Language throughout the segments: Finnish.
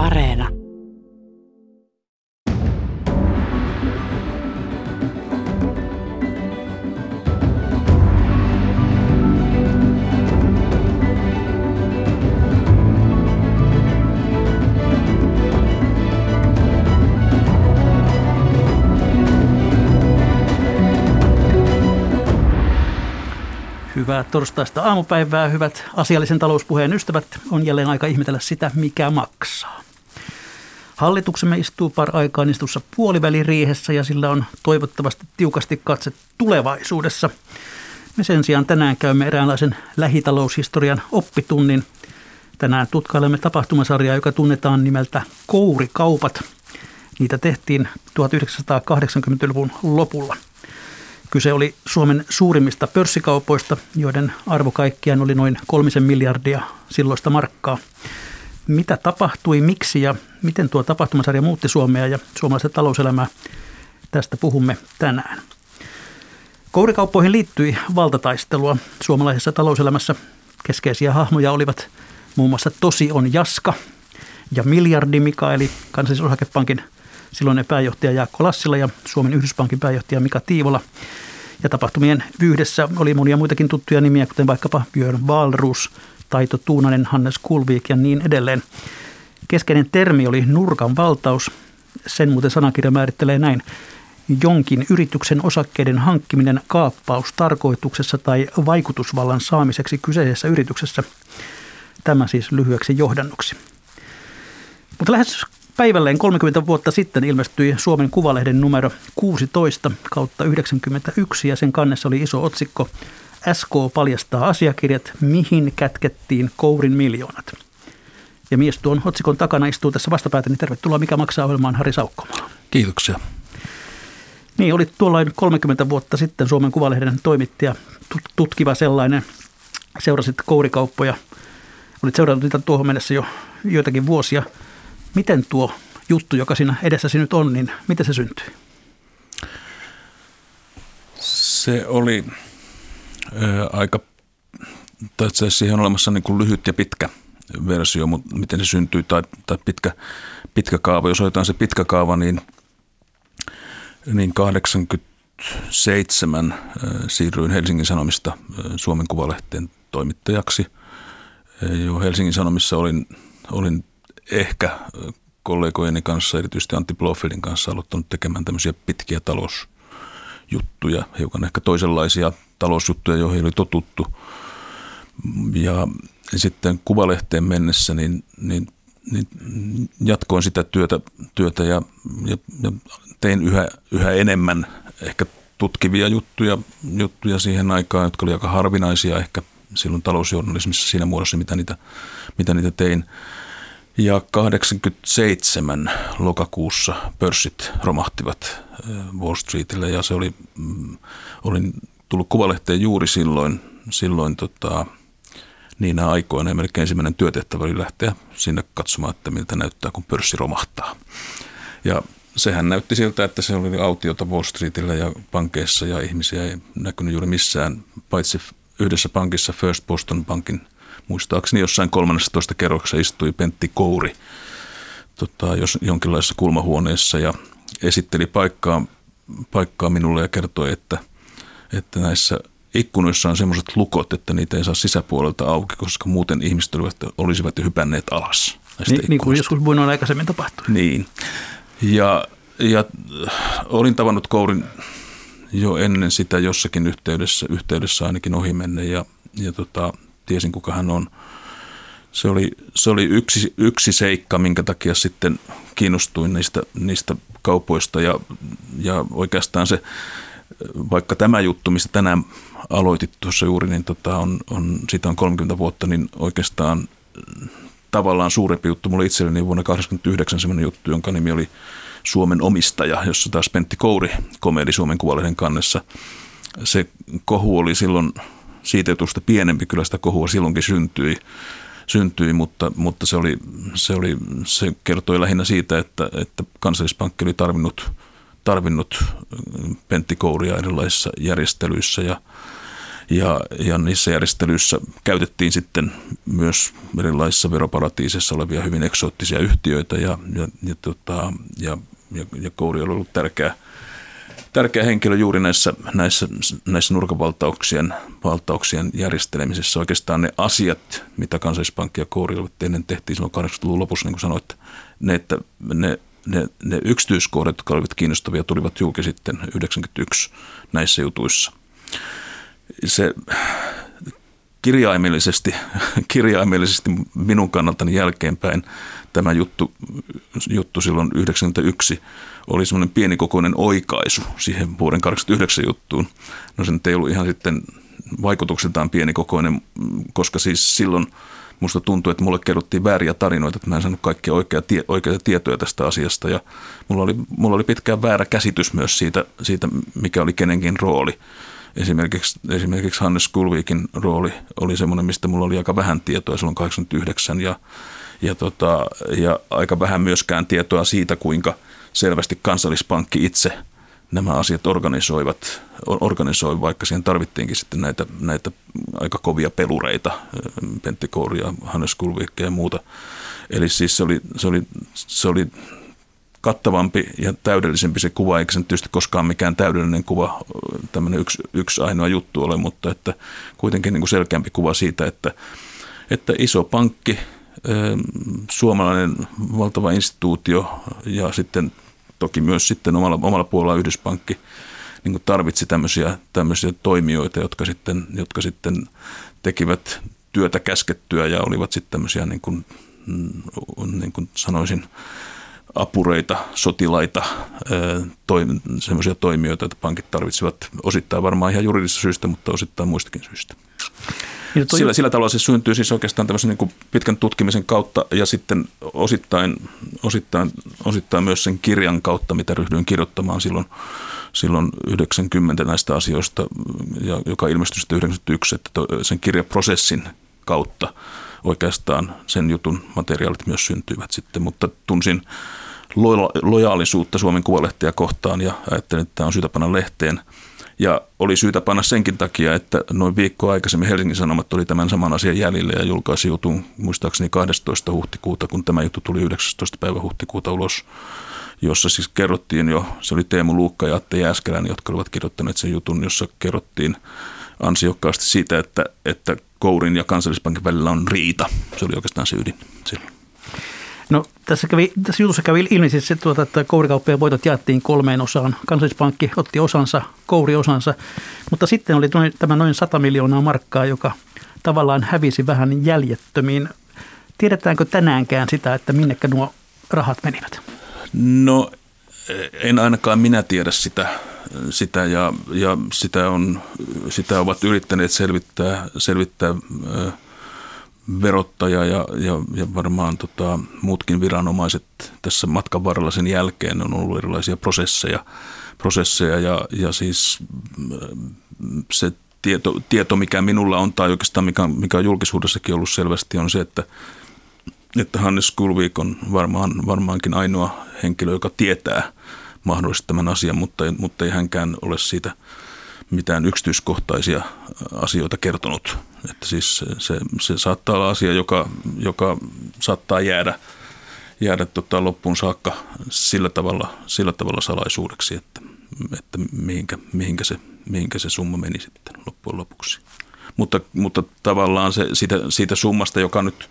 Areena. Hyvää torstaista aamupäivää, hyvät asiallisen talouspuheen ystävät. On jälleen aika ihmetellä sitä, mikä maksaa. Hallituksemme istuu par aikaa istussa puoliväliriihessä ja sillä on toivottavasti tiukasti katse tulevaisuudessa. Me sen sijaan tänään käymme eräänlaisen lähitaloushistorian oppitunnin. Tänään tutkailemme tapahtumasarjaa, joka tunnetaan nimeltä Kourikaupat. Niitä tehtiin 1980-luvun lopulla – Kyse oli Suomen suurimmista pörssikaupoista, joiden arvo kaikkiaan oli noin kolmisen miljardia silloista markkaa. Mitä tapahtui, miksi ja miten tuo tapahtumasarja muutti Suomea ja suomalaista talouselämää, tästä puhumme tänään. Kourikauppoihin liittyi valtataistelua suomalaisessa talouselämässä. Keskeisiä hahmoja olivat muun muassa Tosi on Jaska ja Miljardi Mika, eli silloinen pääjohtaja Jaakko Lassila ja Suomen Yhdyspankin pääjohtaja Mika Tiivola. Ja tapahtumien yhdessä oli monia muitakin tuttuja nimiä, kuten vaikkapa Björn Walrus, Taito Tuunanen, Hannes Kulviik ja niin edelleen. Keskeinen termi oli nurkan valtaus. Sen muuten sanakirja määrittelee näin. Jonkin yrityksen osakkeiden hankkiminen kaappaus tarkoituksessa tai vaikutusvallan saamiseksi kyseisessä yrityksessä. Tämä siis lyhyeksi johdannoksi. Mutta lähes Päivälleen 30 vuotta sitten ilmestyi Suomen Kuvalehden numero 16 kautta 91 ja sen kannessa oli iso otsikko SK paljastaa asiakirjat, mihin kätkettiin kourin miljoonat. Ja mies tuon otsikon takana istuu tässä vastapäätä, niin tervetuloa Mikä maksaa ohjelmaan Harri Saukkomaa. Kiitoksia. Niin, olit tuollain 30 vuotta sitten Suomen Kuvalehden toimittaja, tutkiva sellainen. Seurasit kourikauppoja. Olit seurannut niitä tuohon mennessä jo joitakin vuosia – Miten tuo juttu, joka siinä edessäsi nyt on, niin miten se syntyi? Se oli aika, tai itse siihen on olemassa niin kuin lyhyt ja pitkä versio, mutta miten se syntyi tai, tai pitkä, pitkä kaava. Jos otetaan se pitkä kaava, niin, niin 87 siirryin Helsingin Sanomista Suomen Kuvalehteen toimittajaksi. Jo Helsingin Sanomissa olin, olin ehkä kollegojeni kanssa, erityisesti Antti Blofelin kanssa, aloittanut tekemään tämmöisiä pitkiä talousjuttuja, hiukan ehkä toisenlaisia talousjuttuja, joihin oli totuttu. Ja sitten kuvalehteen mennessä, niin, niin, niin jatkoin sitä työtä, työtä ja, ja, ja tein yhä, yhä enemmän ehkä tutkivia juttuja, juttuja siihen aikaan, jotka oli aika harvinaisia ehkä silloin talousjournalismissa siinä muodossa, mitä niitä, mitä niitä tein. Ja 87 lokakuussa pörssit romahtivat Wall Streetille ja se oli, mm, olin tullut kuvalehteen juuri silloin, silloin tota, niinä aikoina ja melkein ensimmäinen työtehtävä oli lähteä sinne katsomaan, että miltä näyttää, kun pörssi romahtaa. Ja sehän näytti siltä, että se oli autiota Wall Streetillä ja pankeissa ja ihmisiä ei näkynyt juuri missään, paitsi yhdessä pankissa First Boston Bankin – muistaakseni jossain 13 kerroksessa istui Pentti Kouri tota, jos, jonkinlaisessa kulmahuoneessa ja esitteli paikkaa, paikkaa minulle ja kertoi, että, että näissä ikkunoissa on semmoiset lukot, että niitä ei saa sisäpuolelta auki, koska muuten ihmiset olisivat jo hypänneet alas. Niin, niin kuin joskus vuonna aikaisemmin tapahtui. Niin. Ja, ja olin tavannut Kourin jo ennen sitä jossakin yhteydessä, yhteydessä ainakin ohimenne ja, ja tota, tiesin kuka hän on. Se oli, se oli yksi, yksi seikka, minkä takia sitten kiinnostuin niistä, niistä kaupoista ja, ja oikeastaan se, vaikka tämä juttu, mistä tänään aloitit tuossa juuri, niin tota on, on, siitä on 30 vuotta, niin oikeastaan tavallaan suurempi juttu mulle itselleni vuonna 1989 sellainen juttu, jonka nimi oli Suomen omistaja, jossa taas Pentti Kouri komedi Suomen Kuvalehden kannessa. Se kohu oli silloin siitä jutusta pienempi kyllä sitä kohua silloinkin syntyi, syntyi mutta, mutta se, oli, se, oli, se kertoi lähinnä siitä, että, että kansallispankki oli tarvinnut, tarvinnut Pentti Kouria erilaisissa järjestelyissä ja, Ja, ja niissä järjestelyissä käytettiin sitten myös erilaisissa veroparatiisissa olevia hyvin eksoottisia yhtiöitä ja, ja, ja, tota, ja, ja, ja Kouri on ollut tärkeä, tärkeä henkilö juuri näissä, näissä, näissä nurkavaltauksien valtauksien järjestelemisessä. Oikeastaan ne asiat, mitä kansallispankki ja Kouri ennen tehtiin silloin 80-luvun lopussa, niin kuin sanoit, ne, että ne ne, ne yksityiskohdat, jotka olivat kiinnostavia, tulivat julki sitten 91 näissä jutuissa. Se kirjaimellisesti, kirjaimellisesti minun kannaltani jälkeenpäin tämä juttu, juttu silloin 91 oli semmoinen pienikokoinen oikaisu siihen vuoden 89 juttuun. No se nyt ei ollut ihan sitten vaikutukseltaan pienikokoinen, koska siis silloin – musta tuntuu, että mulle kerrottiin vääriä tarinoita, että mä en saanut kaikkia oikea tie, oikeita tietoja tästä asiasta. Ja mulla oli, mulla oli pitkään väärä käsitys myös siitä, siitä, mikä oli kenenkin rooli. Esimerkiksi, esimerkiksi Hannes Kulviikin rooli oli semmoinen, mistä mulla oli aika vähän tietoa silloin 89 ja, ja, tota, ja aika vähän myöskään tietoa siitä, kuinka selvästi kansallispankki itse – nämä asiat organisoivat, organisoi, vaikka siihen tarvittiinkin sitten näitä, näitä aika kovia pelureita, Pentti Kouria, Hannes Kulviikki ja muuta. Eli siis se oli, se oli, se oli kattavampi ja täydellisempi se kuva, eikä se tietysti koskaan mikään täydellinen kuva, tämmöinen yksi, yksi ainoa juttu ole, mutta että kuitenkin niin kuin selkeämpi kuva siitä, että, että iso pankki, suomalainen valtava instituutio ja sitten toki myös sitten omalla, omalla puolella Yhdyspankki niin tarvitsi tämmöisiä, tämmöisiä toimijoita, jotka sitten, jotka sitten tekivät työtä käskettyä ja olivat sitten tämmöisiä niin kuin, mm, niin kuin sanoisin, apureita, sotilaita, semmoisia toimijoita, että pankit tarvitsivat osittain varmaan ihan juridisista syistä, mutta osittain muistakin syistä. Niin sillä, sillä tavalla se syntyy siis oikeastaan tämmöisen niin kuin pitkän tutkimisen kautta ja sitten osittain, osittain, osittain myös sen kirjan kautta, mitä ryhdyin kirjoittamaan silloin, silloin 90 näistä asioista, ja, joka ilmestyi sitten 91, että sen kirjaprosessin kautta oikeastaan sen jutun materiaalit myös syntyivät sitten, mutta tunsin lojaalisuutta Suomen Kuvalehtiä kohtaan ja ajattelin, että tämä on syytä panna lehteen – ja oli syytä panna senkin takia, että noin viikko aikaisemmin Helsingin Sanomat oli tämän saman asian jäljellä ja julkaisi jutun muistaakseni 12. huhtikuuta, kun tämä juttu tuli 19. päivä huhtikuuta ulos, jossa siis kerrottiin jo, se oli Teemu Luukka ja Atte Jääskelän, jotka olivat kirjoittaneet sen jutun, jossa kerrottiin ansiokkaasti siitä, että, että Kourin ja kansallispankin välillä on riita. Se oli oikeastaan se ydin silloin. No tässä, kävi, tässä jutussa kävi ilmi siis se, tuota, että kourikauppojen voitot jaettiin kolmeen osaan. Kansallispankki otti osansa, kouri osansa, mutta sitten oli noin, tämä noin 100 miljoonaa markkaa, joka tavallaan hävisi vähän jäljettömiin. Tiedetäänkö tänäänkään sitä, että minnekä nuo rahat menivät? No en ainakaan minä tiedä sitä, sitä ja, ja sitä, on, sitä ovat yrittäneet selvittää, selvittää verottaja ja, ja, ja varmaan tota, muutkin viranomaiset tässä matkan varrella sen jälkeen. On ollut erilaisia prosesseja, prosesseja ja, ja siis mm, se tieto, tieto, mikä minulla on tai oikeastaan mikä, mikä on julkisuudessakin ollut selvästi on se, että, että Hannes Kulvik on varmaan, varmaankin ainoa henkilö, joka tietää mahdollisesti tämän asian, mutta, mutta ei hänkään ole siitä – mitään yksityiskohtaisia asioita kertonut. Että siis se, se saattaa olla asia, joka, joka saattaa jäädä, jäädä tota loppuun saakka sillä tavalla, sillä tavalla salaisuudeksi, että, että mihinkä, mihinkä, se, mihinkä se summa meni sitten loppujen lopuksi. Mutta, mutta tavallaan se, siitä, siitä summasta, joka nyt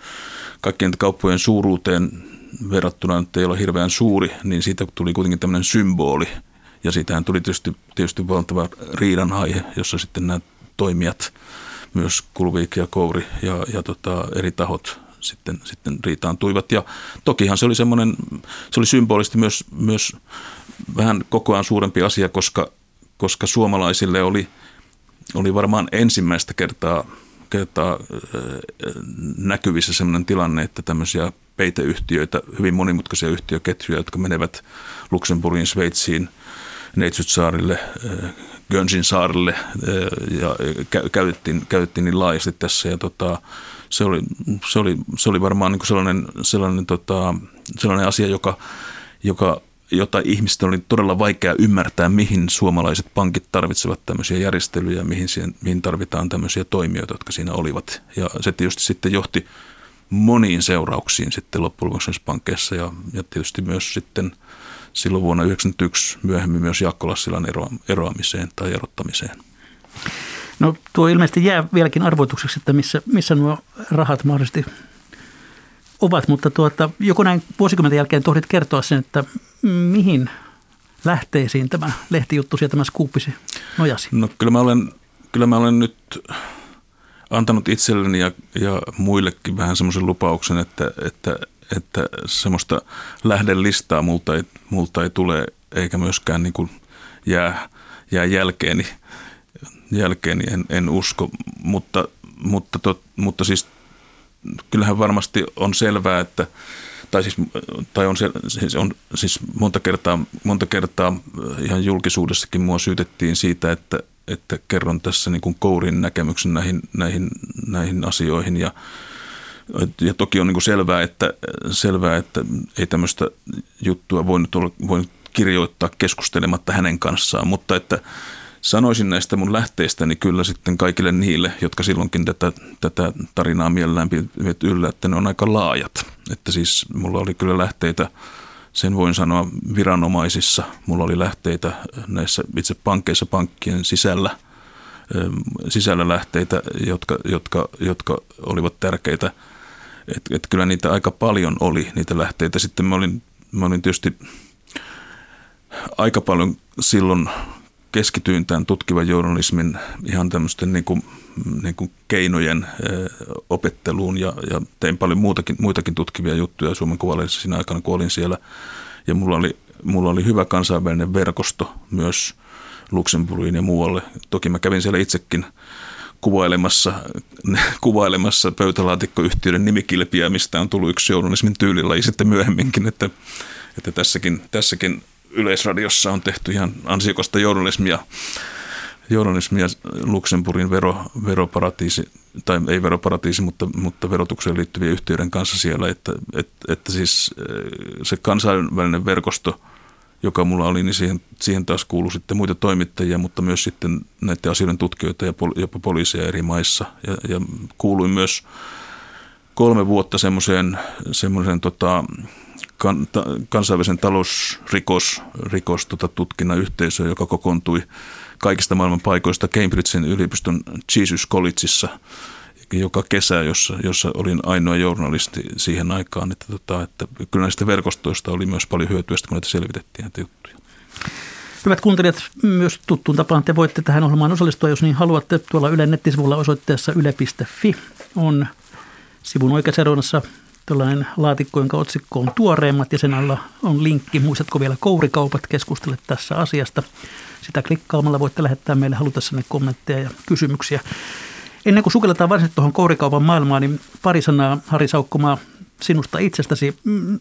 kaikkien kauppojen suuruuteen verrattuna nyt ei ole hirveän suuri, niin siitä tuli kuitenkin tämmöinen symboli – ja siitähän tuli tietysti, tietysti valtava riidan aihe, jossa sitten nämä toimijat, myös Kulviik ja Kouri ja, ja tota, eri tahot sitten, sitten riitaantuivat. Ja tokihan se oli semmoinen, se oli symbolisesti myös, myös vähän koko ajan suurempi asia, koska, koska suomalaisille oli, oli varmaan ensimmäistä kertaa, kertaa näkyvissä sellainen tilanne, että tämmöisiä peiteyhtiöitä, hyvin monimutkaisia yhtiöketjuja, jotka menevät Luxemburgin, Sveitsiin, Neitsytsaarille, äh, Gönsin saarille äh, ja käytettiin, käytettiin niin laajasti tässä ja tota, se, oli, se, oli, se oli varmaan niin sellainen, sellainen, tota, sellainen asia, joka, joka jota ihmisten oli todella vaikea ymmärtää, mihin suomalaiset pankit tarvitsevat tämmöisiä järjestelyjä, mihin, siihen, mihin tarvitaan tämmöisiä toimijoita, jotka siinä olivat. Ja se tietysti sitten johti moniin seurauksiin sitten loppujen lopuksi pankkeissa ja, ja tietysti myös sitten silloin vuonna 1991 myöhemmin myös Jaakko Lassilan eroamiseen tai erottamiseen. No tuo ilmeisesti jää vieläkin arvoitukseksi, että missä, missä nuo rahat mahdollisesti ovat, mutta tuota, joko näin vuosikymmenten jälkeen tohdit kertoa sen, että mihin lähteisiin tämä lehtijuttu ja tämä skuuppisi nojasi? No kyllä mä olen, kyllä mä olen nyt antanut itselleni ja, ja muillekin vähän semmoisen lupauksen, että, että, että semmoista lähdelistaa multa ei, multa ei tule eikä myöskään niin kuin jää, jää jälkeeni, jälkeeni en, en usko, mutta, mutta, tot, mutta siis kyllähän varmasti on selvää, että tai siis, tai on, siis on siis monta kertaa, monta kertaa ihan julkisuudessakin mua syytettiin siitä, että, että kerron tässä niin kuin kourin näkemyksen näihin, näihin, näihin asioihin. Ja, ja toki on niin kuin selvää, että, selvää, että ei tämmöistä juttua voinut, olla, voinut kirjoittaa keskustelematta hänen kanssaan, mutta että sanoisin näistä mun lähteistäni kyllä sitten kaikille niille, jotka silloinkin tätä, tätä tarinaa mielellään pitivät yllä, että ne on aika laajat. Että siis mulla oli kyllä lähteitä, sen voin sanoa viranomaisissa, mulla oli lähteitä näissä itse pankkeissa pankkien sisällä, sisällä lähteitä, jotka, jotka, jotka olivat tärkeitä. Että et kyllä niitä aika paljon oli, niitä lähteitä. Sitten mä olin, mä olin tietysti aika paljon silloin keskityin tämän tutkivan journalismin ihan tämmöisten niin kuin, niin kuin keinojen opetteluun ja, ja tein paljon muutakin, muitakin tutkivia juttuja Suomen kuvalehdessä siinä aikana, kun olin siellä. Ja mulla oli, mulla oli hyvä kansainvälinen verkosto myös Luxemburgiin ja muualle. Toki mä kävin siellä itsekin kuvailemassa, kuvailemassa pöytälaatikkoyhtiöiden nimikilpiä, mistä on tullut yksi journalismin ja sitten myöhemminkin, että, että tässäkin, tässäkin Yleisradiossa on tehty ihan ansiokasta journalismia, journalismia Luxemburgin vero, veroparatiisi, tai ei veroparatiisi, mutta, mutta verotukseen liittyvien yhtiöiden kanssa siellä, että, että, että siis eh, se kansainvälinen verkosto, joka mulla oli, niin siihen, siihen taas kuului sitten muita toimittajia, mutta myös sitten näiden asioiden tutkijoita ja pol, jopa poliisia eri maissa. Ja, ja kuuluin myös kolme vuotta semmoiseen, semmoiseen tota, kan, ta, kansainvälisen talousrikos rikos, tota, tutkinnan yhteisö, joka kokoontui kaikista maailman paikoista Cambridgein yliopiston Jesus Collegeissa joka kesä, jossa, jossa olin ainoa journalisti siihen aikaan. Että, tota, että kyllä näistä verkostoista oli myös paljon hyötyä, kun näitä selvitettiin näitä juttuja. Hyvät kuuntelijat, myös tuttuun tapaan te voitte tähän ohjelmaan osallistua, jos niin haluatte. Tuolla Ylen nettisivulla osoitteessa yle.fi on sivun oikeassa tällainen laatikko, jonka otsikko on tuoreimmat ja sen alla on linkki. Muistatko vielä kourikaupat keskustele tässä asiasta? Sitä klikkaamalla voitte lähettää meille halutessanne kommentteja ja kysymyksiä. Ennen kuin sukelletaan varsinaisesti tuohon kourikaupan maailmaan, niin pari sanaa Hari Saukkomaa sinusta itsestäsi.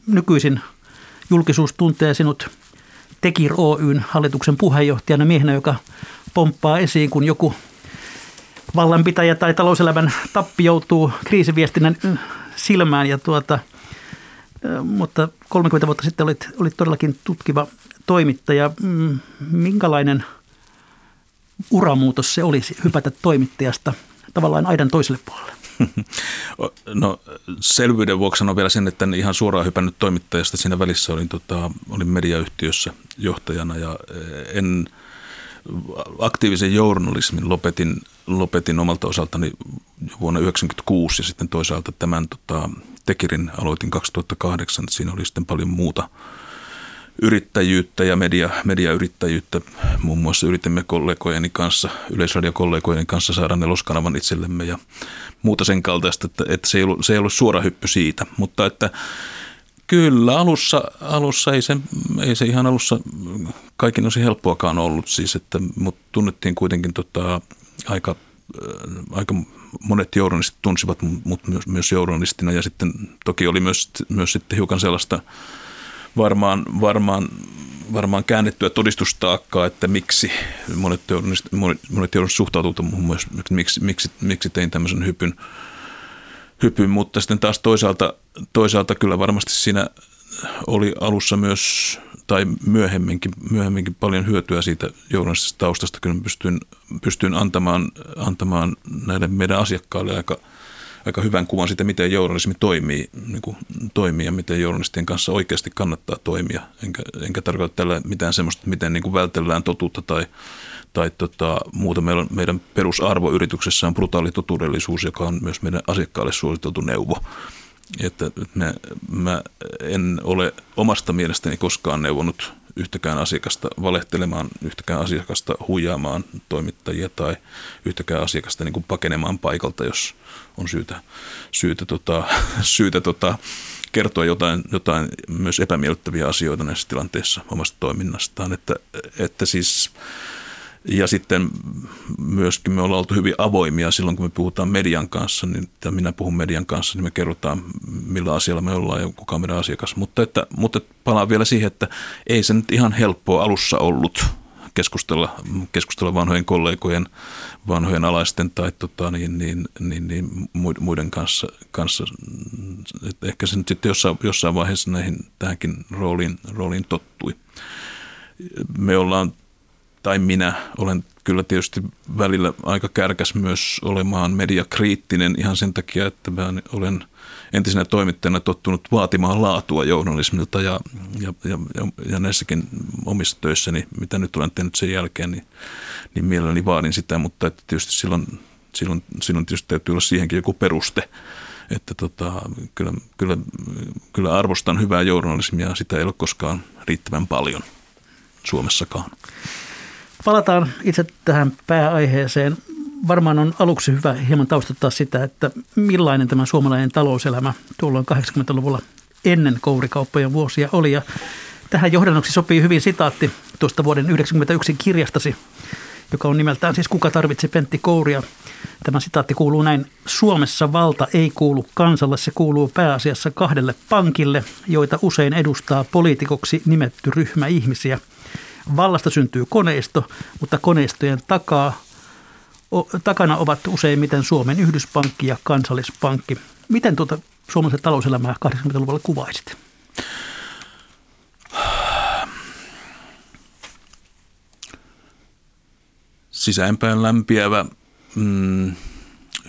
Nykyisin julkisuus tuntee sinut Tekir Oyn hallituksen puheenjohtajana miehenä, joka pomppaa esiin, kun joku vallanpitäjä tai talouselämän tappi joutuu kriisiviestinnän silmään. Ja tuota, mutta 30 vuotta sitten olit, olit todellakin tutkiva toimittaja. Mm, minkälainen uramuutos se olisi hypätä toimittajasta tavallaan aidan toiselle puolelle? No selvyyden vuoksi sanon vielä sen, että en ihan suoraan hypännyt toimittajasta. Siinä välissä olin, tota, olin mediayhtiössä johtajana ja en aktiivisen journalismin lopetin lopetin omalta osaltani vuonna 1996 ja sitten toisaalta tämän tota, Tekirin aloitin 2008. Siinä oli sitten paljon muuta yrittäjyyttä ja media, mediayrittäjyyttä. Muun muassa yritimme kollegojeni kanssa, yleisradiokollegojeni kanssa saada neloskanavan itsellemme ja muuta sen kaltaista, että, että se, ei ollut, se ei ollut suora hyppy siitä. Mutta että Kyllä, alussa, alussa ei, se, ei se ihan alussa kaikin osin helppoakaan ollut siis, että, mutta tunnettiin kuitenkin tota, aika, äh, aika monet journalistit tunsivat mut myös, myös journalistina ja sitten toki oli myös, myös sitten hiukan sellaista varmaan, varmaan, varmaan käännettyä todistustaakkaa, että miksi monet journalistit, monet, monet journalistit suhtautuvat myös, miksi, miksi, miksi tein tämmöisen hypyn, hypyn, mutta sitten taas toisaalta, toisaalta kyllä varmasti siinä oli alussa myös tai myöhemminkin, myöhemminkin paljon hyötyä siitä journalistisesta taustasta, kun pystyin, pystyin antamaan, antamaan näille meidän asiakkaille aika, aika hyvän kuvan siitä, miten journalismi toimii, niin kuin, toimii ja miten journalistien kanssa oikeasti kannattaa toimia. Enkä, enkä tarkoita tällä mitään semmoista, miten niin kuin vältellään totuutta tai, tai tota, muuta. Meillä on, meidän perusarvo yrityksessä on brutaali totuudellisuus, joka on myös meidän asiakkaille suositeltu neuvo että mä, mä en ole omasta mielestäni koskaan neuvonut yhtäkään asiakasta valehtelemaan, yhtäkään asiakasta huijaamaan toimittajia tai yhtäkään asiakasta niin kuin pakenemaan paikalta, jos on syytä, syytä, tota, syytä tota, kertoa jotain, jotain myös epämiellyttäviä asioita näissä tilanteissa omasta toiminnastaan. Että, että siis ja sitten myöskin me ollaan oltu hyvin avoimia silloin, kun me puhutaan median kanssa, niin, tai minä puhun median kanssa, niin me kerrotaan, millä asialla me ollaan ja kuka on meidän asiakas. Mutta, että, mutta palaan vielä siihen, että ei se nyt ihan helppoa alussa ollut keskustella, keskustella vanhojen kollegojen, vanhojen alaisten tai tota, niin, niin, niin, niin, muiden kanssa. kanssa. Et ehkä se nyt sitten jossain, jossain vaiheessa näihin, tähänkin rooliin, rooliin tottui. Me ollaan tai minä olen kyllä tietysti välillä aika kärkäs myös olemaan mediakriittinen ihan sen takia, että mä olen entisenä toimittajana tottunut vaatimaan laatua journalismilta ja, ja, ja, ja näissäkin omissa töissäni, mitä nyt olen tehnyt sen jälkeen, niin, niin mielelläni vaadin sitä, mutta että tietysti silloin, silloin, silloin tietysti täytyy olla siihenkin joku peruste, että tota, kyllä, kyllä, kyllä arvostan hyvää journalismia, sitä ei ole koskaan riittävän paljon Suomessakaan. Palataan itse tähän pääaiheeseen. Varmaan on aluksi hyvä hieman taustattaa sitä, että millainen tämä suomalainen talouselämä tuolloin 80-luvulla ennen kourikauppojen vuosia oli. Ja tähän johdannoksi sopii hyvin sitaatti tuosta vuoden 1991 kirjastasi, joka on nimeltään siis Kuka tarvitsi Pentti Kouria. Tämä sitaatti kuuluu näin. Suomessa valta ei kuulu kansalle, se kuuluu pääasiassa kahdelle pankille, joita usein edustaa poliitikoksi nimetty ryhmä ihmisiä – Vallasta syntyy koneisto, mutta koneistojen takaa, o, takana ovat useimmiten Suomen Yhdyspankki ja Kansallispankki. Miten tuota suomalaisen talouselämää 80-luvulla kuvaisit? Sisäänpäin lämpiävä, mm,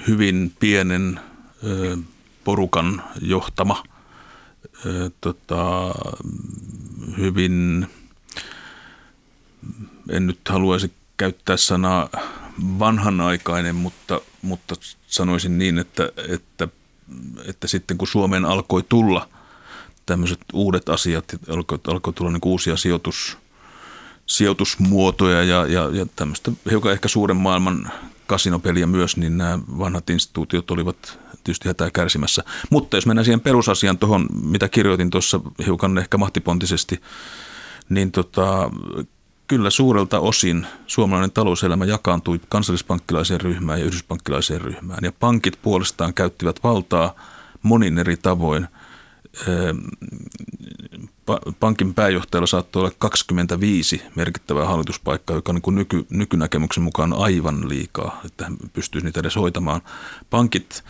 hyvin pienen porukan johtama, tota, hyvin – en nyt haluaisi käyttää sanaa vanhanaikainen, mutta, mutta sanoisin niin, että, että, että sitten kun Suomeen alkoi tulla tämmöiset uudet asiat, alkoi, alkoi tulla niin uusia sijoitus, sijoitusmuotoja ja, ja, ja tämmöistä hiukan ehkä suuren maailman kasinopeliä myös, niin nämä vanhat instituutiot olivat tietysti hätää kärsimässä. Mutta jos mennään siihen perusasiaan tuohon, mitä kirjoitin tuossa hiukan ehkä mahtipontisesti, niin tota, kyllä suurelta osin suomalainen talouselämä jakaantui kansallispankkilaiseen ryhmään ja yhdyspankkilaiseen ryhmään. Ja pankit puolestaan käyttivät valtaa monin eri tavoin. Ehm, pankin pääjohtajalla saattoi olla 25 merkittävää hallituspaikkaa, joka niin kuin nyky, nykynäkemyksen mukaan on aivan liikaa, että hän pystyisi niitä edes hoitamaan. Pankit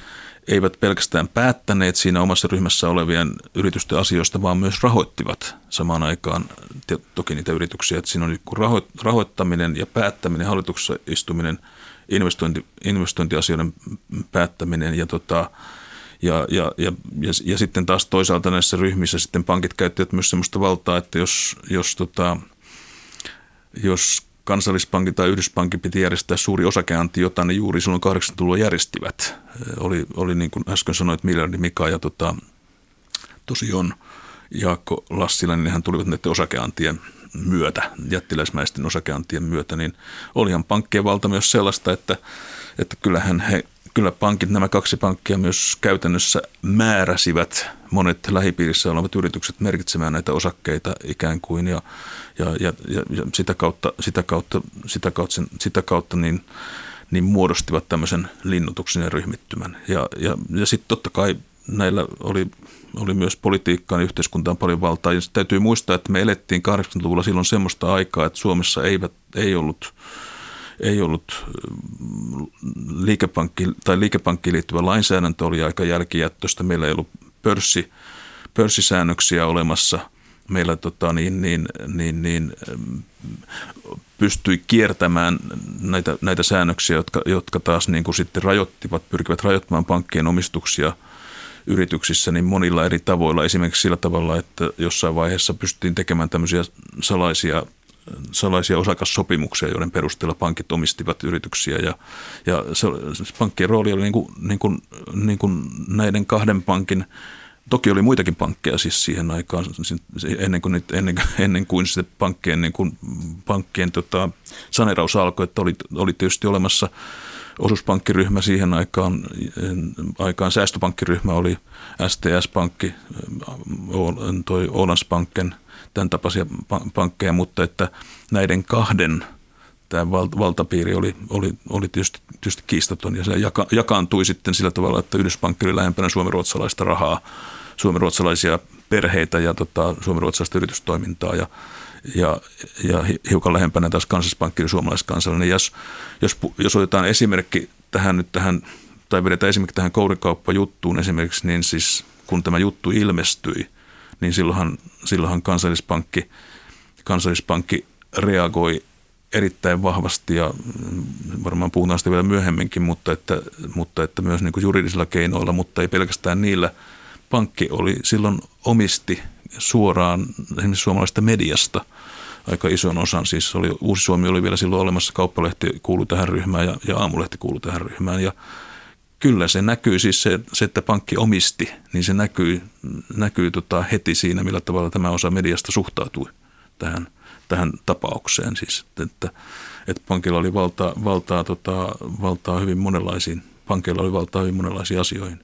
eivät pelkästään päättäneet siinä omassa ryhmässä olevien yritysten asioista, vaan myös rahoittivat samaan aikaan toki niitä yrityksiä. Että siinä on rahoittaminen ja päättäminen, hallituksessa istuminen, investointi, investointiasioiden päättäminen ja, tota, ja, ja, ja, ja, ja sitten taas toisaalta näissä ryhmissä sitten pankit käyttivät myös sellaista valtaa, että jos, jos, tota, jos kansallispankin tai Yhdyspankin piti järjestää suuri osakeanti, jota ne juuri silloin 80-luvulla järjestivät. Oli, oli niin kuin äsken sanoit, miljardi Mika ja tota, tosiaan Jaakko Lassilainen, nehän tulivat näiden osakeantien myötä, jättiläismäisten osakeantien myötä, niin olihan pankkien valta myös sellaista, että, että kyllähän he kyllä pankit, nämä kaksi pankkia myös käytännössä määräsivät monet lähipiirissä olevat yritykset merkitsemään näitä osakkeita ikään kuin ja, ja, ja, ja, sitä kautta, sitä kautta, sitä kautta, sitä kautta niin, niin muodostivat tämmöisen linnutuksen ja ryhmittymän. Ja, ja, ja sitten totta kai näillä oli, oli myös politiikkaan ja yhteiskuntaan paljon valtaa. Ja täytyy muistaa, että me elettiin 80-luvulla silloin semmoista aikaa, että Suomessa eivät, ei ollut – ei ollut mm, liikepankki, tai liikepankkiin liittyvä lainsäädäntö oli aika jälkijättöistä. Meillä ei ollut pörssi, pörssisäännöksiä olemassa. meillä tota, niin, niin, niin, niin, pystyi kiertämään näitä, näitä säännöksiä, jotka, jotka taas niin kuin sitten rajoittivat, pyrkivät rajoittamaan pankkien omistuksia yrityksissä niin monilla eri tavoilla. Esimerkiksi sillä tavalla, että jossain vaiheessa pystyttiin tekemään tämmöisiä salaisia salaisia osakassopimuksia, joiden perusteella pankit omistivat yrityksiä. Ja, ja se, se pankkien rooli oli niin kuin, niin kuin, niin kuin näiden kahden pankin Toki oli muitakin pankkeja siis siihen aikaan, ennen kuin, ennen, ennen kuin se pankkien, niin kuin, pankkien tota, saneraus alkoi, että oli, oli tietysti olemassa osuuspankkiryhmä siihen aikaan, aikaan säästöpankkiryhmä oli STS-pankki, toi Ålandsbanken, tämän tapaisia pankkeja, mutta että näiden kahden tämä valtapiiri oli, oli, oli tietysti, tietysti kiistaton ja se jaka, jakaantui sitten sillä tavalla, että Yhdyspankki oli lähempänä suomi-ruotsalaista rahaa suomenruotsalaisia perheitä ja tota, suomenruotsalaista yritystoimintaa ja, ja, ja hiukan lähempänä taas kansallispankki eli suomalaiskansallinen. Jos, jos, jos otetaan esimerkki tähän nyt tähän, tai vedetään esimerkki tähän kourikauppajuttuun esimerkiksi, niin siis kun tämä juttu ilmestyi, niin silloinhan, silloinhan kansallispankki, kansallispankki reagoi erittäin vahvasti ja varmaan puhutaan sitä vielä myöhemminkin, mutta että, mutta että myös niin kuin juridisilla keinoilla, mutta ei pelkästään niillä – pankki oli silloin omisti suoraan esimerkiksi suomalaisesta mediasta aika ison osan. Siis oli, Uusi Suomi oli vielä silloin olemassa, kauppalehti kuului tähän ryhmään ja, ja aamulehti kuului tähän ryhmään. Ja kyllä se näkyy siis se, se että pankki omisti, niin se näkyy, näkyy tota heti siinä, millä tavalla tämä osa mediasta suhtautui tähän, tähän tapaukseen. Siis, että, että pankilla oli valtaa, valtaa, tota, valtaa hyvin monenlaisiin, pankilla oli valtaa hyvin monenlaisiin asioihin.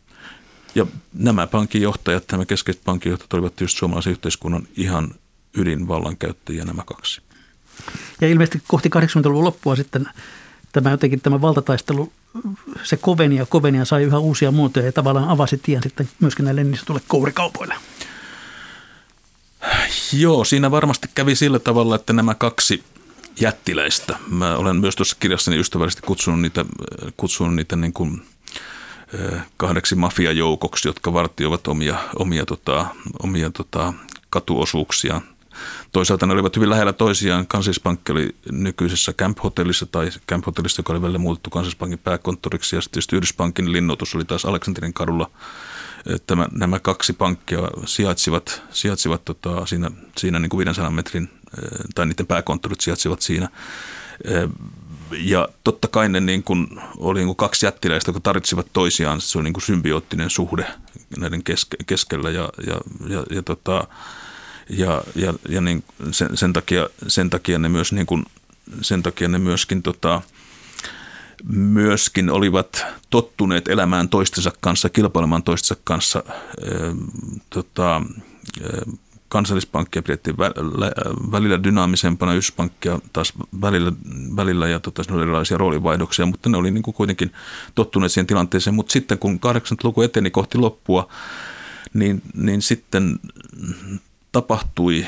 Ja nämä pankinjohtajat, nämä keskeiset pankinjohtajat olivat tietysti suomalaisen yhteiskunnan ihan ydinvallankäyttäjiä nämä kaksi. Ja ilmeisesti kohti 80-luvun loppua sitten tämä jotenkin tämä valtataistelu, se koveni ja koveni ja sai yhä uusia muotoja ja tavallaan avasi tien sitten myöskin näille niin sanotulle kourikaupoille. Joo, siinä varmasti kävi sillä tavalla, että nämä kaksi jättiläistä, mä olen myös tuossa kirjassani ystävällisesti kutsunut niitä, kutsunut niitä niin kuin – kahdeksi mafiajoukoksi, jotka vartioivat omia, omia, tota, omia tota, katuosuuksia. Toisaalta ne olivat hyvin lähellä toisiaan. Kansallispankki oli nykyisessä Camp-hotellissa tai Camp-hotellissa, joka oli välillä muutettu Kansallispankin pääkonttoriksi. Ja sitten Yhdyspankin linnoitus oli taas Aleksanterin kadulla. Tämä, nämä kaksi pankkia sijaitsivat, sijaitsivat tota, siinä, siinä niin kuin 500 metrin, tai niiden pääkonttorit sijaitsivat siinä ja totta kai ne niin kuin, oli niin kuin kaksi jättiläistä, jotka tarvitsivat toisiaan. Se oli niin kuin symbioottinen suhde näiden keske, keskellä ja, ja, ja, ja, tota, ja, ja, ja niin sen, sen, takia, sen takia ne myös niin kuin, sen takia ne myöskin tota, myöskin olivat tottuneet elämään toistensa kanssa, kilpailemaan toistensa kanssa. Tota, kansallispankkia pidettiin välillä dynaamisempana, Yhdyspankkia taas välillä, välillä ja tota, oli erilaisia roolivaihdoksia, mutta ne oli niin kuin kuitenkin tottuneet siihen tilanteeseen. Mutta sitten kun 80-luku eteni kohti loppua, niin, niin sitten tapahtui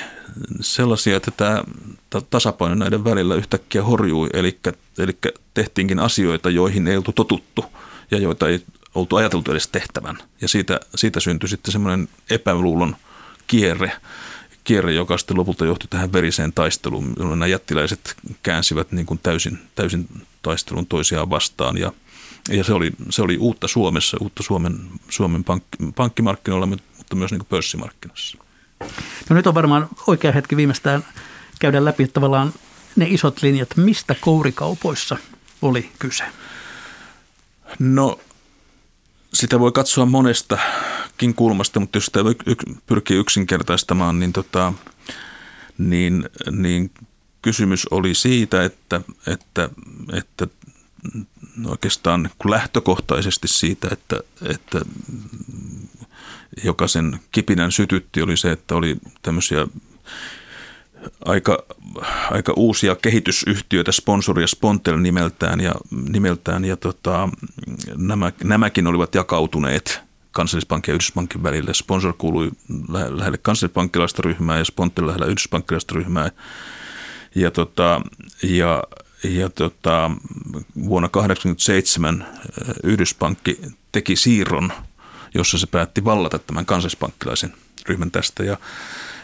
sellaisia, että tämä tasapaino näiden välillä yhtäkkiä horjui, eli, eli tehtiinkin asioita, joihin ei oltu totuttu ja joita ei oltu ajateltu edes tehtävän. Ja siitä, siitä syntyi sitten semmoinen epäluulon – kierre, kierre, joka sitten lopulta johti tähän veriseen taisteluun, jolloin nämä jättiläiset käänsivät niin kuin täysin, täysin taistelun toisiaan vastaan ja ja se oli, se oli uutta Suomessa, uutta Suomen, Suomen pankki, pankkimarkkinoilla, mutta myös niin kuin pörssimarkkinassa. No nyt on varmaan oikea hetki viimeistään käydä läpi tavallaan ne isot linjat. Mistä kourikaupoissa oli kyse? No sitä voi katsoa monestakin kulmasta, mutta jos sitä pyrkii yksinkertaistamaan, niin, tota, niin, niin kysymys oli siitä, että, että, että oikeastaan lähtökohtaisesti siitä, että, että joka sen kipinän sytytti, oli se, että oli tämmöisiä aika, aika uusia kehitysyhtiöitä, Sponsor ja Spontel nimeltään, ja, nimeltään, ja tota, nämä, nämäkin olivat jakautuneet kansallispankin ja Yhdyspankin välille. Sponsor kuului lähelle kansallispankkilaista ryhmää ja Spontel lähelle Yhdyspankkilaista ryhmää. Ja, tota, ja, ja tota, vuonna 1987 Yhdyspankki teki siirron, jossa se päätti vallata tämän kansallispankkilaisen ryhmän tästä. Ja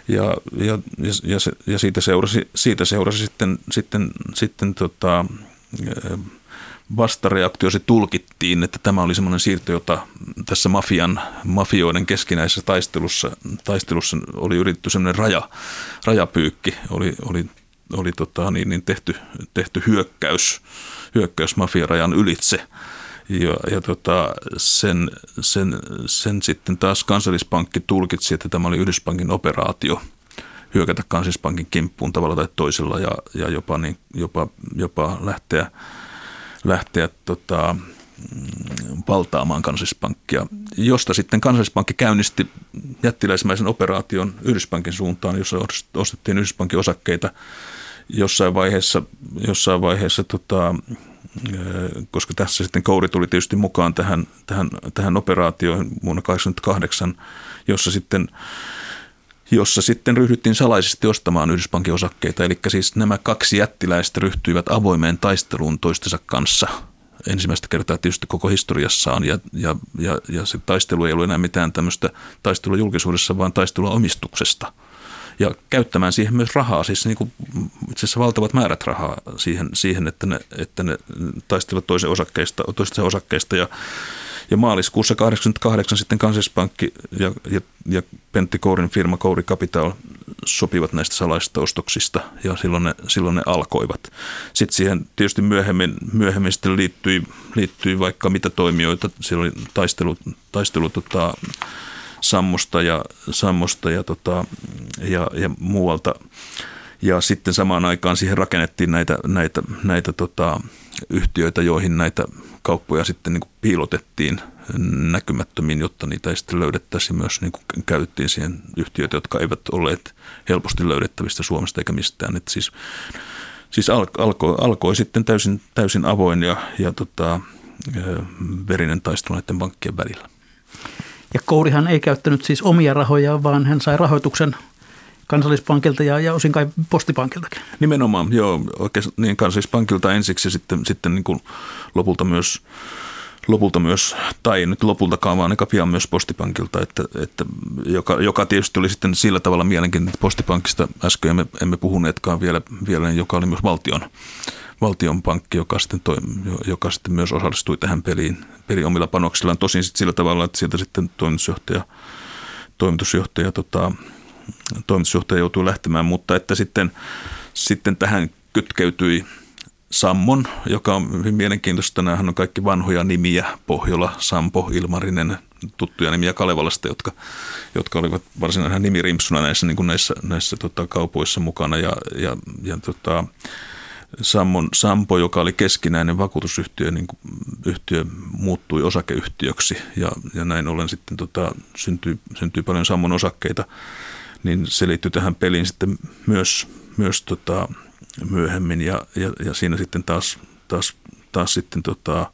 Ja, ja, ja, ja siitä seurasi, siitä seurasi sitten, sitten, sitten tota, vastareaktio se tulkittiin, että tämä oli semmoinen siirto, jota tässä mafian, mafioiden keskinäisessä taistelussa, taistelussa oli yritetty semmoinen raja, rajapyykki, oli, oli, oli tota, niin, niin tehty, tehty hyökkäys, hyökkäys mafiarajan ylitse. Ja, ja tota, sen, sen, sen sitten taas kansallispankki tulkitsi, että tämä oli Yhdyspankin operaatio hyökätä kansallispankin kimppuun tavalla tai toisella ja, ja jopa, niin, jopa, jopa lähteä lähteä tota, mm, valtaamaan kansallispankkia, josta sitten kansallispankki käynnisti jättiläismäisen operaation Yhdyspankin suuntaan, jossa ostettiin Yhdyspankin osakkeita jossain vaiheessa, jossain vaiheessa tota, koska tässä sitten Kouri tuli tietysti mukaan tähän, tähän, tähän operaatioon vuonna 1988, jossa sitten jossa sitten ryhdyttiin salaisesti ostamaan Yhdyspankin osakkeita. Eli siis nämä kaksi jättiläistä ryhtyivät avoimeen taisteluun toistensa kanssa ensimmäistä kertaa tietysti koko historiassaan. Ja, ja, ja, ja se taistelu ei ollut enää mitään tämmöistä taistelua julkisuudessa, vaan taistelua omistuksesta. Ja käyttämään siihen myös rahaa, siis niin kuin itse asiassa valtavat määrät rahaa siihen, siihen että, ne, että ne taistelevat toisen osakkeista, toisten osakkeista. Ja ja maaliskuussa 88 sitten Kansallispankki ja, ja, ja Pentti Kourin firma Kouri Capital sopivat näistä salaisista ostoksista ja silloin ne, silloin ne alkoivat. Sitten siihen tietysti myöhemmin, myöhemmin sitten liittyi, liittyi vaikka mitä toimijoita. Siellä oli taistelu, taistelu tota, Sammosta ja, Sammosta ja, tota, ja, ja muualta. Ja sitten samaan aikaan siihen rakennettiin näitä, näitä, näitä tota, yhtiöitä, joihin näitä kauppoja sitten niin kuin piilotettiin näkymättömiin, jotta niitä ei sitten löydettäisi myös niin kuin käytettiin siihen yhtiöitä, jotka eivät olleet helposti löydettävistä Suomesta eikä mistään. Että siis siis alkoi, alkoi sitten täysin, täysin avoin ja, ja tota, verinen taistelu näiden pankkien välillä. Ja Kourihan ei käyttänyt siis omia rahoja, vaan hän sai rahoituksen kansallispankilta ja, ja osin kai postipankiltakin. Nimenomaan, joo, oikein niin kansallispankilta ensiksi ja sitten, sitten niin kuin lopulta myös lopulta myös, tai nyt lopultakaan, vaan aika pian myös postipankilta, että, että joka, joka tietysti oli sitten sillä tavalla mielenkiintoinen, että postipankista äsken emme, emme puhuneetkaan vielä, vielä, joka oli myös valtion, valtion pankki, joka sitten, toi, joka sitten myös osallistui tähän peliin, peliin omilla panoksillaan. Tosin sitten sillä tavalla, että sieltä sitten toimitusjohtaja, toimitusjohtaja tota, toimitusjohtaja joutui lähtemään, mutta että sitten, sitten tähän kytkeytyi Sammon, joka on hyvin mielenkiintoista. Nämähän on kaikki vanhoja nimiä, Pohjola, Sampo, Ilmarinen, tuttuja nimiä Kalevalasta, jotka, jotka olivat varsinaisena nimirimpsuna näissä, niin näissä, näissä tota, kaupoissa mukana. Ja, ja, ja tota, Sammon, Sampo, joka oli keskinäinen vakuutusyhtiö, niin kuin yhtiö muuttui osakeyhtiöksi ja, ja näin ollen sitten tota, syntyi, syntyi paljon Sammon osakkeita niin se liittyy tähän peliin sitten myös, myös tota, myöhemmin ja, ja, ja, siinä sitten taas, taas, taas sitten tota,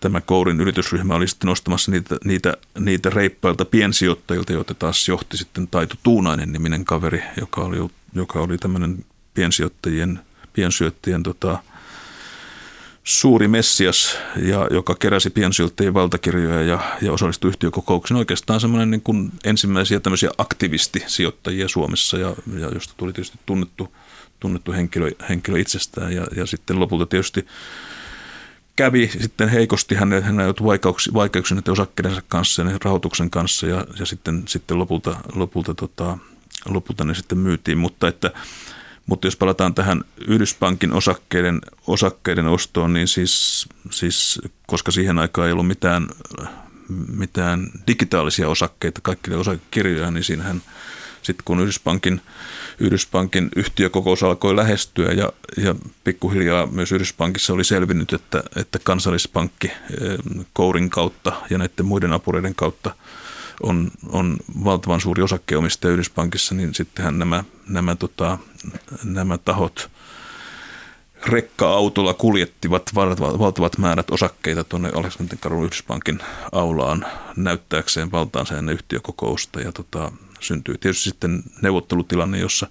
tämä Kourin yritysryhmä oli sitten nostamassa niitä, niitä, niitä reippailta piensijoittajilta, joita taas johti sitten Taito Tuunainen niminen kaveri, joka oli, joka oli tämmöinen piensijoittajien, piensijoittajien tota, suuri messias, ja, joka keräsi piensijoittajien valtakirjoja ja, ja osallistui yhtiökokouksiin. Oikeastaan semmoinen niin kuin ensimmäisiä tämmöisiä aktivistisijoittajia Suomessa, ja, ja josta tuli tietysti tunnettu, tunnettu henkilö, henkilö itsestään. Ja, ja sitten lopulta tietysti kävi sitten heikosti, hän, hän joutui vaikeuksiin, vaikeuksiin näiden osakkeidensa kanssa ja rahoituksen kanssa, ja, ja sitten, sitten lopulta, lopulta, tota, lopulta ne sitten myytiin. Mutta että mutta jos palataan tähän Yhdyspankin osakkeiden, osakkeiden ostoon, niin siis, siis koska siihen aikaan ei ollut mitään, mitään digitaalisia osakkeita, kaikki osakekirjoja, niin siinähän sitten kun Yhdyspankin, Yhdyspankin yhtiökokous alkoi lähestyä ja, ja pikkuhiljaa myös Yhdyspankissa oli selvinnyt, että, että kansallispankki eh, Kourin kautta ja näiden muiden apureiden kautta – on, on valtavan suuri osakkeenomistaja Yhdyspankissa, niin sittenhän nämä, nämä, tota, nämä tahot rekka-autolla kuljettivat valtavat määrät osakkeita tuonne Aleksantin Karun Yhdyspankin aulaan näyttääkseen valtaansa ennen yhtiökokousta. Ja tota, syntyi tietysti sitten neuvottelutilanne, jossa,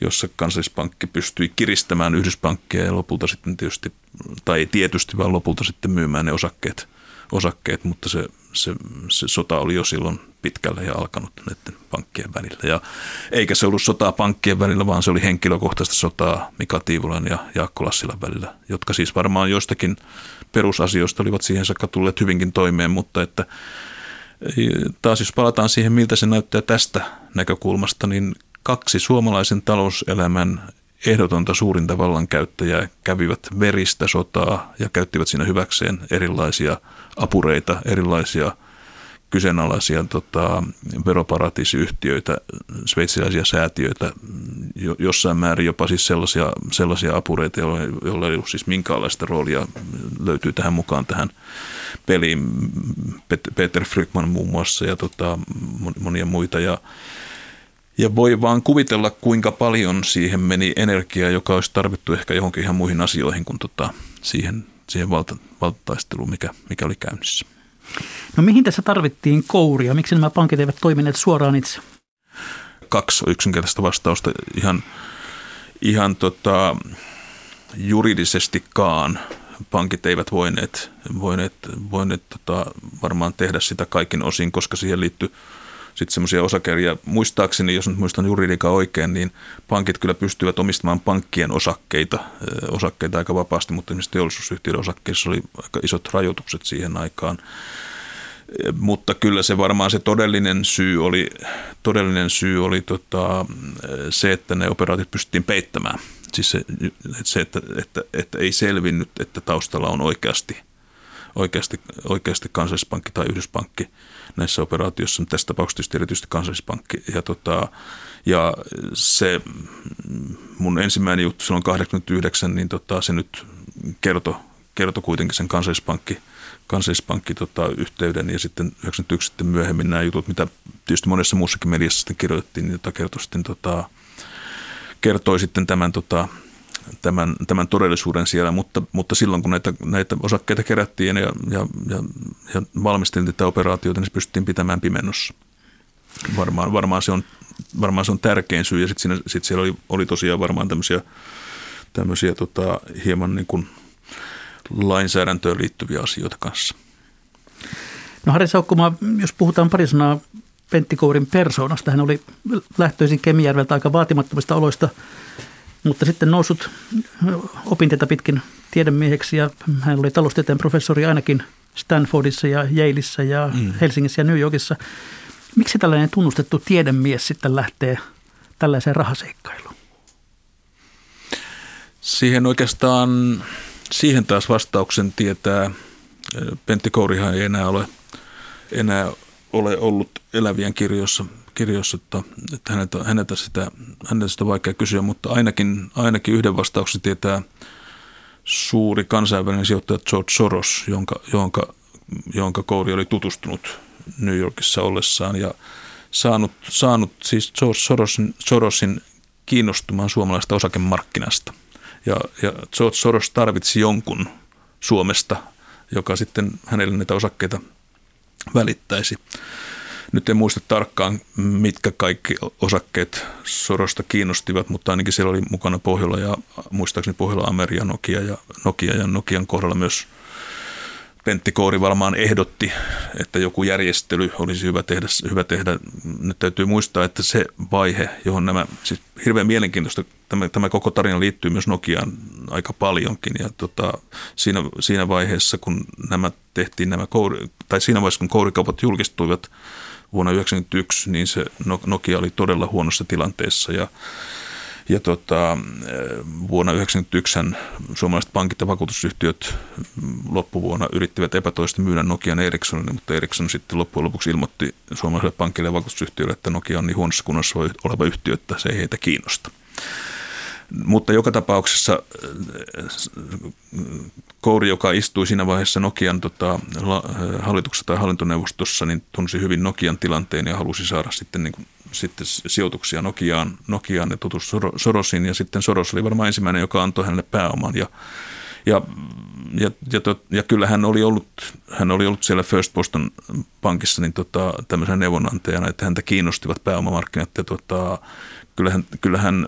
jossa kansallispankki pystyi kiristämään Yhdyspankkia ja lopulta sitten tietysti, tai ei tietysti, vaan lopulta sitten myymään ne osakkeet, osakkeet mutta se se, se sota oli jo silloin pitkälle ja alkanut näiden pankkien välillä. Ja eikä se ollut sotaa pankkien välillä, vaan se oli henkilökohtaista sotaa Mika Tiivolan ja Jaakko Lassilan välillä, jotka siis varmaan joistakin perusasioista olivat siihen saakka tulleet hyvinkin toimeen, mutta että taas jos palataan siihen, miltä se näyttää tästä näkökulmasta, niin kaksi suomalaisen talouselämän ehdotonta suurinta vallankäyttäjää kävivät veristä sotaa ja käyttivät siinä hyväkseen erilaisia apureita, erilaisia kyseenalaisia tota, veroparatiisiyhtiöitä, sveitsiläisiä säätiöitä, jo, jossain määrin jopa siis sellaisia, sellaisia apureita, joilla, ei ollut siis minkäänlaista roolia, löytyy tähän mukaan tähän peliin Peter Frykman muun muassa ja tota, monia muita. Ja, ja voi vaan kuvitella, kuinka paljon siihen meni energiaa, joka olisi tarvittu ehkä johonkin ihan muihin asioihin kuin tota, siihen, siihen valta, valtataisteluun, mikä, mikä oli käynnissä. No mihin tässä tarvittiin kouria? Miksi nämä pankit eivät toimineet suoraan itse? Kaksi yksinkertaista vastausta. Ihan, ihan tota, juridisestikaan pankit eivät voineet, voineet, voineet tota, varmaan tehdä sitä kaikin osin, koska siihen liittyy sitten semmoisia osakkeja. Muistaakseni, jos nyt muistan juridika oikein, niin pankit kyllä pystyvät omistamaan pankkien osakkeita, osakkeita aika vapaasti, mutta esimerkiksi teollisuusyhtiöiden osakkeissa oli aika isot rajoitukset siihen aikaan. Mutta kyllä se varmaan se todellinen syy oli, todellinen syy oli tota, se, että ne operaatit pystyttiin peittämään. Siis se, se että, että, että ei selvinnyt, että taustalla on oikeasti, oikeasti, oikeasti kansallispankki tai yhdyspankki – näissä operaatioissa, tässä tapauksessa erityisesti kansallispankki. Ja, tota, ja se mun ensimmäinen juttu silloin 89, niin tota, se nyt kertoi kerto kuitenkin sen kansallispankki, kansallispankki tota, yhteyden ja sitten 91 sitten myöhemmin nämä jutut, mitä tietysti monessa muussakin mediassa sitten kirjoitettiin, niin jota kertoi sitten, tota, kertoi sitten tämän tota, tämän, tämän todellisuuden siellä, mutta, mutta silloin kun näitä, näitä osakkeita kerättiin ja, ja, ja, ja valmisteltiin tätä operaatiota, niin se pystyttiin pitämään pimennossa. Varmaan, varmaan, se, on, varmaan se on tärkein syy ja sitten sit siellä oli, oli tosiaan varmaan tämmöisiä, tämmöisiä tota, hieman niin kuin lainsäädäntöön liittyviä asioita kanssa. No Harri Saukkuma, jos puhutaan pari sanaa Pentti Kourin persoonasta, hän oli lähtöisin Kemijärveltä aika vaatimattomista oloista mutta sitten noussut opinteita pitkin tiedemieheksi ja hän oli taloustieteen professori ainakin Stanfordissa ja Yaleissa ja mm. Helsingissä ja New Yorkissa. Miksi tällainen tunnustettu tiedemies sitten lähtee tällaiseen rahaseikkailuun? Siihen oikeastaan, siihen taas vastauksen tietää, Pentti Kourihan ei enää ole, enää ole ollut elävien kirjoissa kirjoissa, että, että häneltä, häneltä, sitä, häneltä sitä vaikea kysyä, mutta ainakin, ainakin yhden vastauksen tietää suuri kansainvälinen sijoittaja George Soros, jonka, jonka, jonka Kouri oli tutustunut New Yorkissa ollessaan ja saanut, saanut siis George Sorosin, Sorosin kiinnostumaan suomalaista osakemarkkinasta. Ja, ja George Soros tarvitsi jonkun Suomesta, joka sitten hänelle näitä osakkeita välittäisi. Nyt en muista tarkkaan, mitkä kaikki osakkeet Sorosta kiinnostivat, mutta ainakin siellä oli mukana Pohjola ja muistaakseni Pohjola Ameria, Nokia ja Nokia ja Nokian kohdalla myös Pentti Koori varmaan ehdotti, että joku järjestely olisi hyvä tehdä. Hyvä tehdä. Nyt täytyy muistaa, että se vaihe, johon nämä, siis hirveän mielenkiintoista, tämä, tämä koko tarina liittyy myös Nokiaan aika paljonkin. Ja tota, siinä, siinä vaiheessa, kun nämä tehtiin nämä kouri, tai siinä vaiheessa, kun kourikaupat julkistuivat, vuonna 1991, niin se Nokia oli todella huonossa tilanteessa ja ja tota, vuonna 1991 suomalaiset pankit ja vakuutusyhtiöt loppuvuonna yrittivät epätoisesti myydä Nokian Ericssonille, mutta Ericsson sitten loppujen lopuksi ilmoitti suomalaisille pankille ja vakuutusyhtiöille, että Nokia on niin huonossa kunnossa oleva yhtiö, että se ei heitä kiinnosta. Mutta joka tapauksessa Kouri, joka istui siinä vaiheessa Nokian tota, hallituksessa tai hallintoneuvostossa, niin tunsi hyvin Nokian tilanteen ja halusi saada sitten, niin kuin, sitten sijoituksia Nokiaan, Nokiaan ja tutustui Sorosin. Ja sitten Soros oli varmaan ensimmäinen, joka antoi hänelle pääoman ja ja, ja, ja, tot, ja kyllä hän oli, ollut, hän oli ollut siellä First Boston Pankissa niin tota, tämmöisen neuvonantajana, että häntä kiinnostivat pääomamarkkinat ja tota, kyllähän, kyllähän,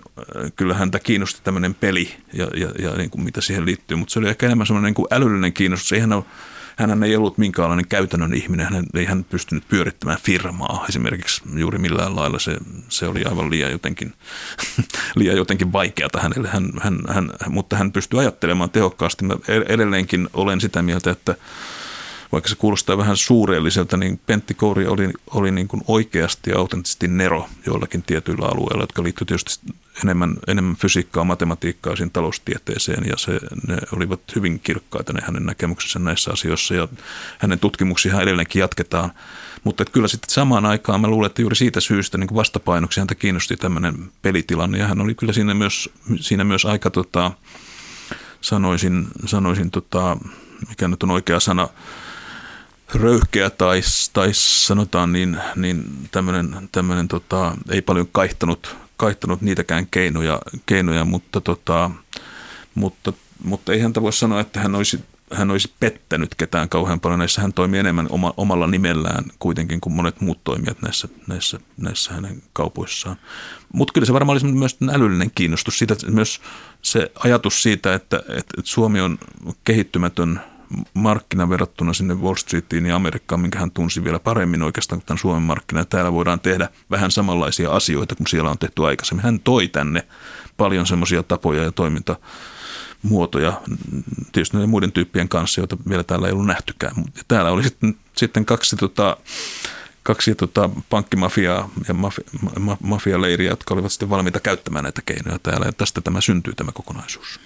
kyllähän häntä kiinnosti tämmöinen peli ja, ja, ja niin kuin mitä siihen liittyy, mutta se oli ehkä enemmän semmoinen niin kuin älyllinen kiinnostus. Eihän ole, hän ei ollut minkäänlainen käytännön ihminen, hän ei hän pystynyt pyörittämään firmaa esimerkiksi juuri millään lailla, se, se oli aivan liian jotenkin, liian jotenkin vaikeata hänelle, hän, hän, hän, mutta hän pystyi ajattelemaan tehokkaasti. Mä edelleenkin olen sitä mieltä, että vaikka se kuulostaa vähän suureelliselta, niin Pentti Kouri oli, oli niin kuin oikeasti ja autenttisesti nero joillakin tietyillä alueilla, jotka liittyivät tietysti enemmän, enemmän fysiikkaa, matematiikkaa siinä taloustieteeseen ja se, ne olivat hyvin kirkkaita ne hänen näkemyksensä näissä asioissa ja hänen tutkimuksiaan edelleenkin jatketaan. Mutta kyllä sitten samaan aikaan mä luulen, että juuri siitä syystä niin vastapainoksi häntä kiinnosti tämmöinen pelitilanne ja hän oli kyllä siinä myös, siinä myös aika tota, sanoisin, sanoisin tota, mikä nyt on oikea sana, röyhkeä tai, tai sanotaan niin, niin tämmöinen, tämmöinen tota, ei paljon kaihtanut, kaihtanut niitäkään keinoja, keinoja mutta, tota, mutta, mutta ei häntä voi sanoa, että hän olisi, hän olisi pettänyt ketään kauhean paljon näissä. Hän toimi enemmän oma, omalla nimellään kuitenkin kuin monet muut toimijat näissä, näissä, näissä hänen kaupoissaan. Mutta kyllä se varmaan olisi myös älyllinen kiinnostus siitä, myös se ajatus siitä, että, että Suomi on kehittymätön – markkina verrattuna sinne Wall Streetiin ja Amerikkaan, minkä hän tunsi vielä paremmin oikeastaan kuin tämän Suomen markkina. Täällä voidaan tehdä vähän samanlaisia asioita kuin siellä on tehty aikaisemmin. Hän toi tänne paljon semmoisia tapoja ja toimintamuotoja, tietysti näiden muiden tyyppien kanssa, joita vielä täällä ei ollut nähtykään. Ja täällä oli sitten, sitten kaksi tota, kaksi tota, pankkimafiaa ja mafia, ma, mafialeiriä, jotka olivat sitten valmiita käyttämään näitä keinoja täällä. Ja tästä tämä syntyy tämä kokonaisuus.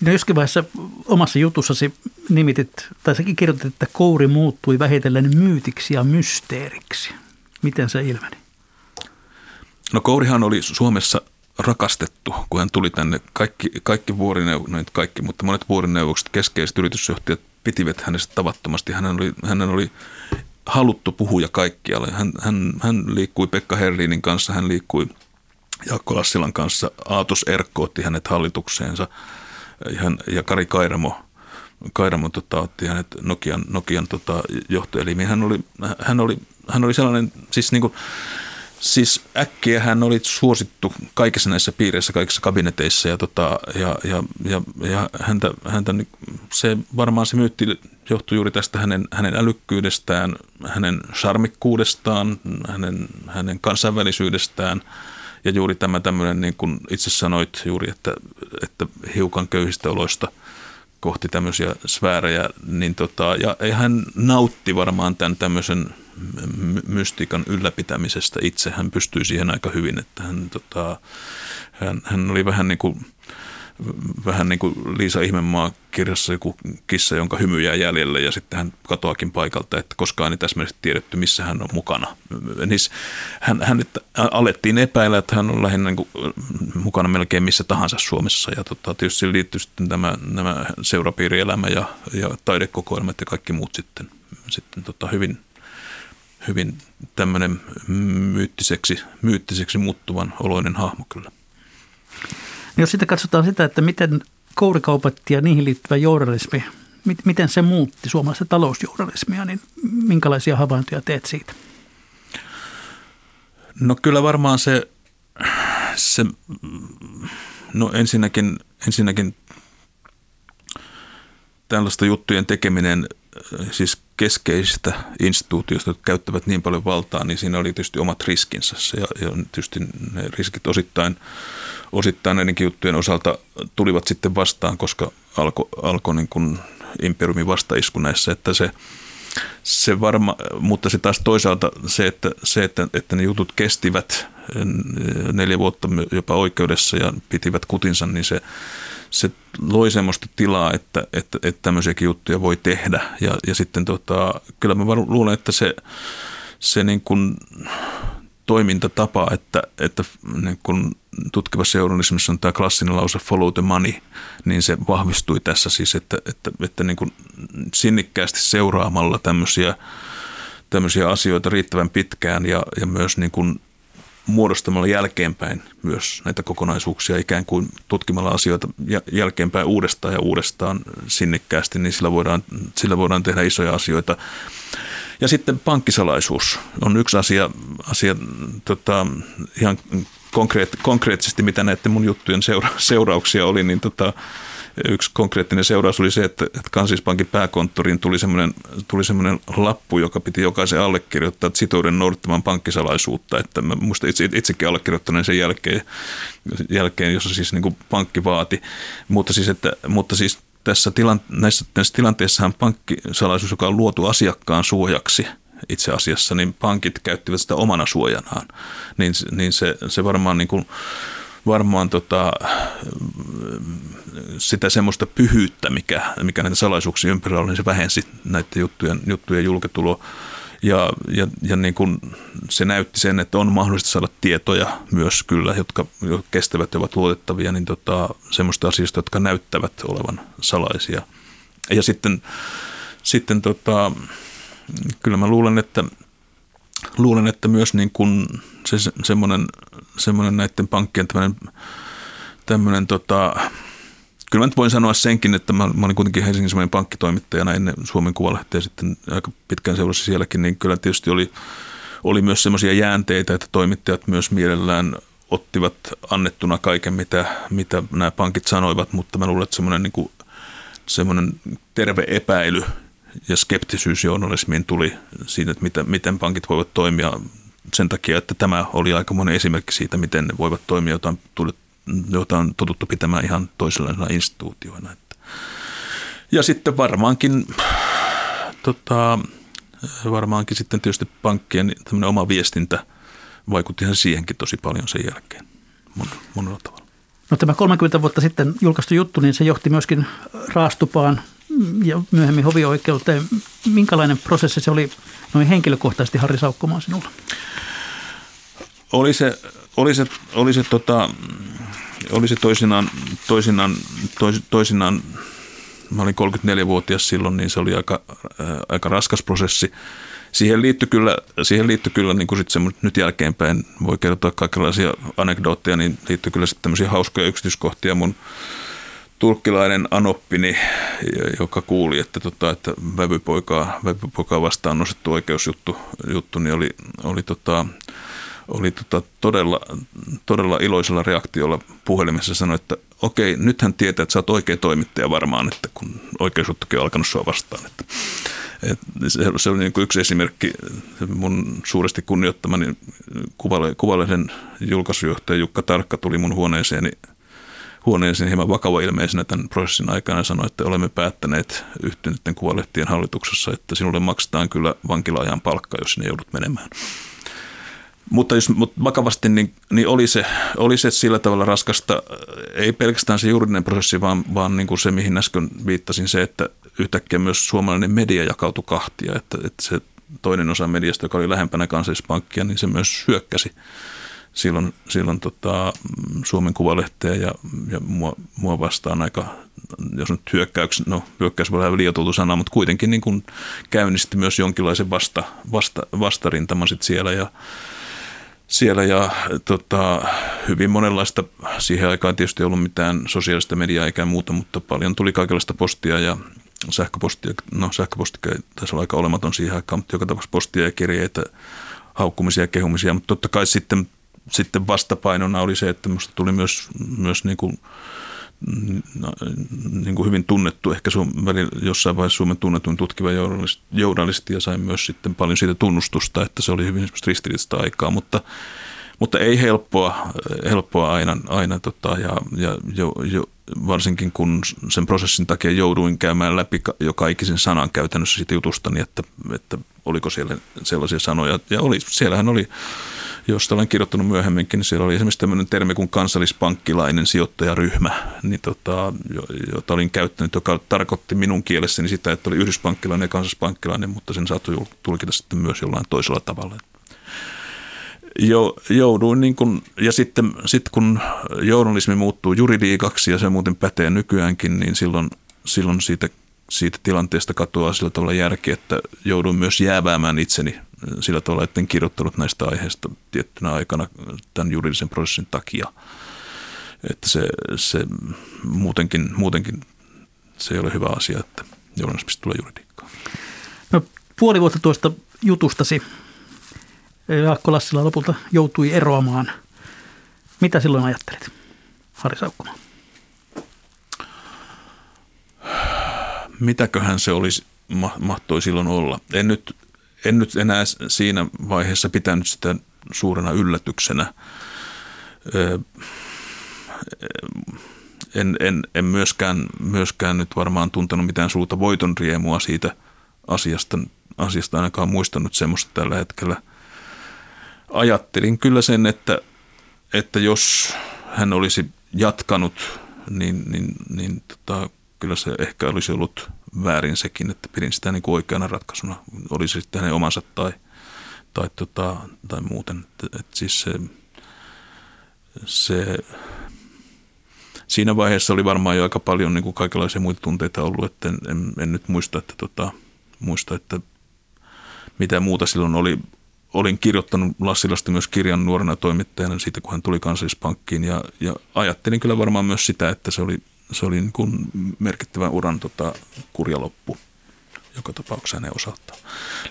No joskin vaiheessa omassa jutussasi nimitit, tai säkin kirjoitit, että kouri muuttui vähitellen myytiksi ja mysteeriksi. Miten se ilmeni? No kourihan oli Suomessa rakastettu, kun hän tuli tänne. Kaikki, kaikki vuorineuvokset, kaikki, mutta monet vuorineuvokset, keskeiset yritysjohtajat pitivät hänestä tavattomasti. Hän oli, hänen oli haluttu puhuja kaikkialle. Hän, hän, hän liikkui Pekka Herliinin kanssa, hän liikkui Jaakko Lassilan kanssa. Aatos Erkko otti hänet hallitukseensa hän, ja Kari Kairamo, Kairamo tota, otti hänet Nokian, Nokian tota, johtoelimiin. Hän oli, hän, oli, hän oli sellainen, siis niin kuin, Siis äkkiä hän oli suosittu kaikissa näissä piireissä, kaikissa kabineteissa ja, tota, ja, ja, ja, ja häntä, häntä, se varmaan se myytti johtui juuri tästä hänen, hänen älykkyydestään, hänen charmikkuudestaan, hänen, hänen kansainvälisyydestään – ja juuri tämä tämmöinen, niin kuin itse sanoit juuri, että, että hiukan köyhistä oloista kohti tämmöisiä sfäärejä, niin tota, ja hän nautti varmaan tämän tämmöisen mystiikan ylläpitämisestä itse. Hän pystyi siihen aika hyvin, että hän, tota, hän, hän oli vähän niin kuin vähän niin kuin Liisa Ihmemaa kirjassa joku kissa, jonka hymy jää jäljelle ja sitten hän katoakin paikalta, että koskaan ei täsmällisesti tiedetty, missä hän on mukana. Niin hän, hän alettiin epäillä, että hän on lähinnä niin kuin mukana melkein missä tahansa Suomessa ja tota, tietysti liittyy sitten tämä, nämä seurapiirielämä ja, ja taidekokoelmat ja kaikki muut sitten, sitten tota, hyvin, hyvin tämmöinen myyttiseksi, myyttiseksi muuttuvan oloinen hahmo kyllä. Jos sitten katsotaan sitä, että miten kourikaupat ja niihin liittyvä journalismi, miten se muutti suomalaista talousjournalismia, niin minkälaisia havaintoja teet siitä? No kyllä varmaan se, se no ensinnäkin, ensinnäkin tällaista juttujen tekeminen siis keskeisistä instituutioista, jotka käyttävät niin paljon valtaa, niin siinä oli tietysti omat riskinsä. Ja, ja tietysti ne riskit osittain osittain näidenkin juttujen osalta tulivat sitten vastaan, koska alkoi alko niin kuin imperiumin vastaisku näissä, että se, se varma, mutta se taas toisaalta se, että, se, että, että ne jutut kestivät neljä vuotta jopa oikeudessa ja pitivät kutinsa, niin se, se loi semmoista tilaa, että, että, että tämmöisiäkin juttuja voi tehdä. Ja, ja sitten tota, kyllä mä luulen, että se, se niin kuin toimintatapa, että, että niin kun tutkivassa journalismissa on tämä klassinen lause follow the money, niin se vahvistui tässä siis, että, että, että niin kuin sinnikkäästi seuraamalla tämmöisiä, tämmöisiä asioita riittävän pitkään ja, ja myös niin kuin muodostamalla jälkeenpäin myös näitä kokonaisuuksia, ikään kuin tutkimalla asioita jälkeenpäin uudestaan ja uudestaan sinnikkäästi, niin sillä voidaan, sillä voidaan tehdä isoja asioita. Ja sitten pankkisalaisuus on yksi asia, asia tota, ihan konkreet, konkreettisesti, mitä näiden mun juttujen seura, seurauksia oli, niin tota, yksi konkreettinen seuraus oli se, että, Kansispankin pääkonttoriin tuli semmoinen, tuli semmoinen lappu, joka piti jokaisen allekirjoittaa, että sitouden noudattamaan pankkisalaisuutta. Että mä itse, itsekin allekirjoittaneen sen jälkeen, jälkeen jossa siis niin kuin pankki vaati. Mutta siis, että, mutta siis tässä tilan, näissä, näissä tilanteissahan pankkisalaisuus, joka on luotu asiakkaan suojaksi itse asiassa, niin pankit käyttivät sitä omana suojanaan. Niin, niin se, se varmaan niin kuin, varmaan tota, sitä semmoista pyhyyttä, mikä, mikä näitä salaisuuksia ympärillä oli, niin se vähensi näiden juttujen, juttujen julkituloa. Ja, ja, ja niin kuin se näytti sen, että on mahdollista saada tietoja myös kyllä, jotka, kestävät ja ovat luotettavia, niin tota, semmoista asioista, jotka näyttävät olevan salaisia. Ja sitten, sitten tota, kyllä mä luulen, että, luulen, että myös niin kuin se, semmoinen, semmoinen näiden pankkien tämmöinen, tämmöinen tota, kyllä mä nyt voin sanoa senkin, että mä, mä olin kuitenkin Helsingin semmoinen pankkitoimittajana ennen Suomen Kuvalehtiä sitten aika pitkään seurassa sielläkin, niin kyllä tietysti oli, oli myös semmoisia jäänteitä, että toimittajat myös mielellään ottivat annettuna kaiken, mitä, mitä nämä pankit sanoivat, mutta mä luulen, että semmoinen, niin kuin, semmoinen terve epäily ja skeptisyys journalismiin tuli siitä, että miten, miten pankit voivat toimia sen takia, että tämä oli aika monen esimerkki siitä, miten ne voivat toimia, jota on, tullut, jota on totuttu pitämään ihan toisenlaisena instituutioina. Ja sitten varmaankin, tota, varmaankin sitten tietysti pankkien oma viestintä vaikutti ihan siihenkin tosi paljon sen jälkeen monella tavalla. No tämä 30 vuotta sitten julkaistu juttu, niin se johti myöskin raastupaan ja myöhemmin hovioikeuteen. Minkälainen prosessi se oli noin henkilökohtaisesti Harri Saukkomaan sinulla? Oli se, oli se, oli se, tota, oli se toisinaan, toisinaan, tois, toisinaan, mä olin 34-vuotias silloin, niin se oli aika, äh, aika raskas prosessi. Siihen liittyi kyllä, siihen liittyi kyllä niin kuin sit nyt jälkeenpäin, voi kertoa kaikenlaisia anekdootteja, niin liittyi kyllä sitten tämmöisiä hauskoja yksityiskohtia mun turkkilainen anoppini, joka kuuli, että, tota, että vävypoikaa, vävypoikaa vastaan nostettu oikeusjuttu juttu, niin oli, oli, tota, oli tota todella, todella iloisella reaktiolla puhelimessa sanoi, että okei, nyt hän tietää, että sä oot oikea toimittaja varmaan, että kun oikeusjuttukin on alkanut sua vastaan. Että, et se, se oli niin yksi esimerkki mun suuresti kunnioittamani kuvalehden julkaisujohtaja Jukka Tarkka tuli mun huoneeseeni huoneeseen hieman vakava ilmeisenä tämän prosessin aikana sanoi, että olemme päättäneet yhtyneiden kuvalehtien hallituksessa, että sinulle maksetaan kyllä vankilaajan palkka, jos sinne joudut menemään. Mutta jos mutta vakavasti, niin, niin oli, se, oli se sillä tavalla raskasta, ei pelkästään se juridinen prosessi, vaan, vaan niin kuin se, mihin äsken viittasin, se, että yhtäkkiä myös suomalainen media jakautui kahtia, että, että se toinen osa mediasta, joka oli lähempänä kansallispankkia, niin se myös hyökkäsi silloin, silloin tota, Suomen Kuvalehteä ja, ja mua, mua vastaan aika, jos nyt hyökkäys, no hyökkäys voi olla liioiteltu sana, mutta kuitenkin niin kuin käynnisti myös jonkinlaisen vasta, vasta, vastarintaman sit siellä ja siellä ja tota, hyvin monenlaista, siihen aikaan tietysti ei ollut mitään sosiaalista mediaa eikä muuta, mutta paljon tuli kaikenlaista postia ja sähköpostia, no sähköpostia taisi olla aika olematon siihen aikaan, mutta joka tapauksessa postia ja kirjeitä, haukkumisia ja kehumisia, mutta totta kai sitten sitten vastapainona oli se, että minusta tuli myös, myös niin kuin, no, niin kuin hyvin tunnettu, ehkä Suom- välillä jossain vaiheessa Suomen tunnetuin tutkiva journalisti, ja sain myös sitten paljon siitä tunnustusta, että se oli hyvin ristiriitaista aikaa, mutta, mutta ei helppoa, helppoa aina, aina tota, ja, ja jo, jo, varsinkin kun sen prosessin takia jouduin käymään läpi joka ikisen sanan käytännössä siitä jutustani, että, että oliko siellä sellaisia sanoja, ja oli, siellähän oli josta olen kirjoittanut myöhemminkin, niin siellä oli esimerkiksi tämmöinen termi kuin kansallispankkilainen sijoittajaryhmä, niin tota, jota olin käyttänyt, joka tarkoitti minun kielessäni sitä, että oli yhdyspankkilainen ja kansallispankkilainen, mutta sen saattoi tulkita sitten myös jollain toisella tavalla. Jo, jouduin niin kun, ja sitten sit kun journalismi muuttuu juridiikaksi ja se muuten pätee nykyäänkin, niin silloin, silloin siitä, siitä tilanteesta katoaa sillä tavalla järki, että jouduin myös jääväämään itseni sillä tavalla, että en kirjoittanut näistä aiheista tiettynä aikana tämän juridisen prosessin takia. Että se, se muutenkin, muutenkin se ei ole hyvä asia, että journalismista tulee juridiikkaa. No, puoli vuotta tuosta jutustasi Jaakko Lassila lopulta joutui eroamaan. Mitä silloin ajattelit, Harri Saukkoma? mitäköhän se olisi, mahtoi silloin olla. En nyt, en nyt enää siinä vaiheessa pitänyt sitä suurena yllätyksenä. En, en, en myöskään, myöskään nyt varmaan tuntenut mitään suurta voiton riemua siitä asiasta, asiasta ainakaan muistanut semmoista tällä hetkellä. Ajattelin kyllä sen, että, että jos hän olisi jatkanut, niin, niin, niin tota, kyllä se ehkä olisi ollut väärin sekin, että pidin sitä niin kuin oikeana ratkaisuna, oli se sitten hänen omansa tai, tai, tota, tai muuten. Että, että siis se, se, siinä vaiheessa oli varmaan jo aika paljon niin kuin kaikenlaisia muita tunteita ollut, että en, en, en nyt muista, että, tota, muista, että mitä muuta silloin oli. Olin kirjoittanut Lassilasta myös kirjan nuorena toimittajana siitä, kun hän tuli kansallispankkiin ja, ja ajattelin kyllä varmaan myös sitä, että se oli se oli niin kuin merkittävän uran tota, kurjaloppu joka tapauksessa hänen osaltaan.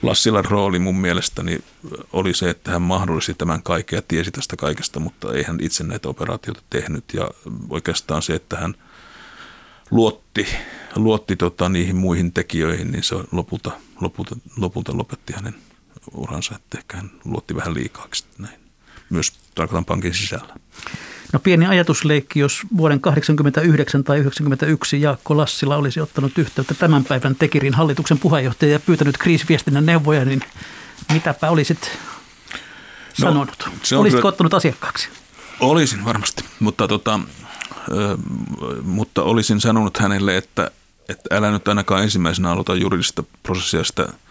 Lassilan rooli mun mielestäni oli se, että hän mahdollisti tämän kaiken ja tiesi tästä kaikesta, mutta ei hän itse näitä operaatioita tehnyt. Ja oikeastaan se, että hän luotti, luotti tota niihin muihin tekijöihin, niin se lopulta, lopulta, lopulta lopetti hänen uransa, että ehkä hän luotti vähän liikaaksi näin. Myös tarkoitan pankin sisällä. No pieni ajatusleikki, jos vuoden 1989 tai 1991 Jaakko Lassila olisi ottanut yhteyttä tämän päivän Tekirin hallituksen puheenjohtaja ja pyytänyt kriisiviestinnän neuvoja, niin mitäpä olisit no, sanonut? Olisitko kyllä, ottanut asiakkaaksi? Olisin varmasti, mutta, tota, ö, mutta olisin sanonut hänelle, että, että älä nyt ainakaan ensimmäisenä aloita juridista prosessia sitä –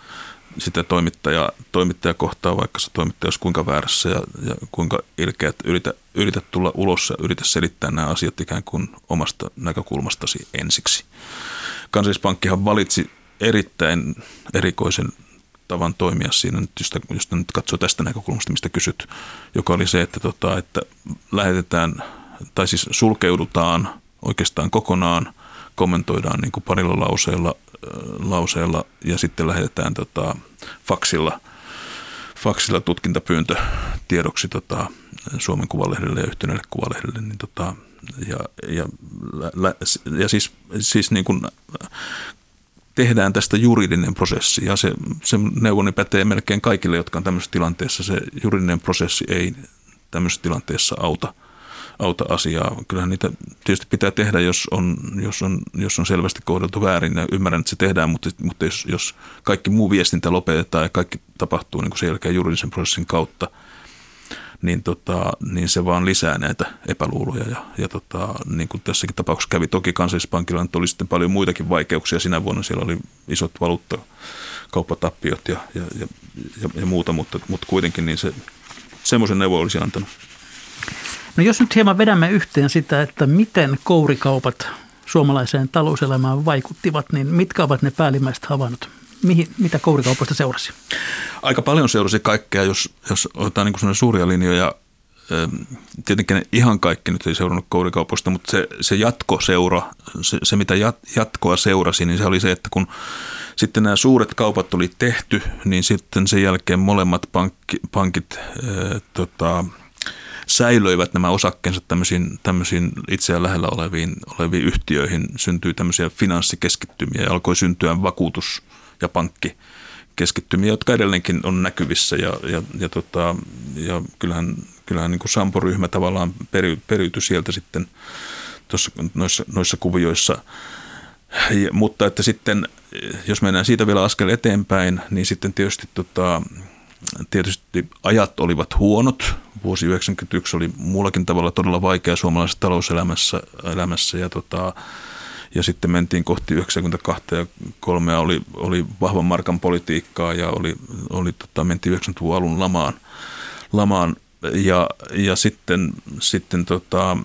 sitä toimittaja, toimittaja kohtaa, vaikka se toimittaja olisi kuinka väärässä ja, ja kuinka ilkeä, että yritä, yritä tulla ulos ja yritä selittää nämä asiat ikään kuin omasta näkökulmastasi ensiksi. Kansallispankkihan valitsi erittäin erikoisen tavan toimia siinä, jos, jos nyt katsoo tästä näkökulmasta, mistä kysyt, joka oli se, että, tota, että lähetetään, tai siis sulkeudutaan oikeastaan kokonaan, kommentoidaan niin kuin parilla lauseella lauseella ja sitten lähetetään tota, faksilla, faksilla tutkintapyyntö tiedoksi tota, Suomen Kuvalehdelle ja yhtenälle Kuvalehdelle. Niin tota, ja, ja, ja, ja siis, siis niin kuin tehdään tästä juridinen prosessi ja se, se neuvoni pätee melkein kaikille, jotka on tämmöisessä tilanteessa. Se juridinen prosessi ei tämmöisessä tilanteessa auta – auta asiaa. Kyllähän niitä tietysti pitää tehdä, jos on, jos on, jos on selvästi kohdeltu väärin ja ymmärrän, että se tehdään, mutta, mutta jos, jos kaikki muu viestintä lopetetaan ja kaikki tapahtuu niin kuin sen jälkeen juridisen prosessin kautta, niin, tota, niin se vaan lisää näitä epäluuloja. Ja, ja tota, niin kuin tässäkin tapauksessa kävi toki kansallispankilla, että oli sitten paljon muitakin vaikeuksia. Sinä vuonna siellä oli isot valuutta kauppatappiot ja, ja, ja, ja, ja muuta, mutta, mutta kuitenkin niin se semmoisen neuvo olisi antanut. No jos nyt hieman vedämme yhteen sitä, että miten kourikaupat suomalaiseen talouselämään vaikuttivat, niin mitkä ovat ne päällimmäiset havainnot? Mihin, mitä kourikaupoista seurasi? Aika paljon seurasi kaikkea, jos, jos otetaan niin suuria linjoja. Tietenkin ihan kaikki nyt ei seurannut kourikaupoista, mutta se, se jatkoseura, se, se mitä jat, jatkoa seurasi, niin se oli se, että kun sitten nämä suuret kaupat oli tehty, niin sitten sen jälkeen molemmat pankki, pankit ää, tota, säilöivät nämä osakkeensa tämmöisiin, tämmöisiin itseään lähellä oleviin, oleviin yhtiöihin, syntyi tämmöisiä finanssikeskittymiä ja alkoi syntyä vakuutus- ja pankki keskittymiä, jotka edelleenkin on näkyvissä ja, ja, ja, tota, ja kyllähän, kyllähän niin kuin Sampo-ryhmä tavallaan peri, periytyi sieltä sitten tuossa, noissa, noissa kuvioissa. Ja, mutta että sitten, jos mennään siitä vielä askel eteenpäin, niin sitten tietysti tota, Tietysti ajat olivat huonot. Vuosi 1991 oli muullakin tavalla todella vaikea suomalaisessa talouselämässä elämässä ja, tota, ja sitten mentiin kohti 92 ja 3 oli, oli vahvan markan politiikkaa ja oli, oli tota, mentiin 90-luvun alun lamaan, lamaan ja, ja sitten, sitten tota,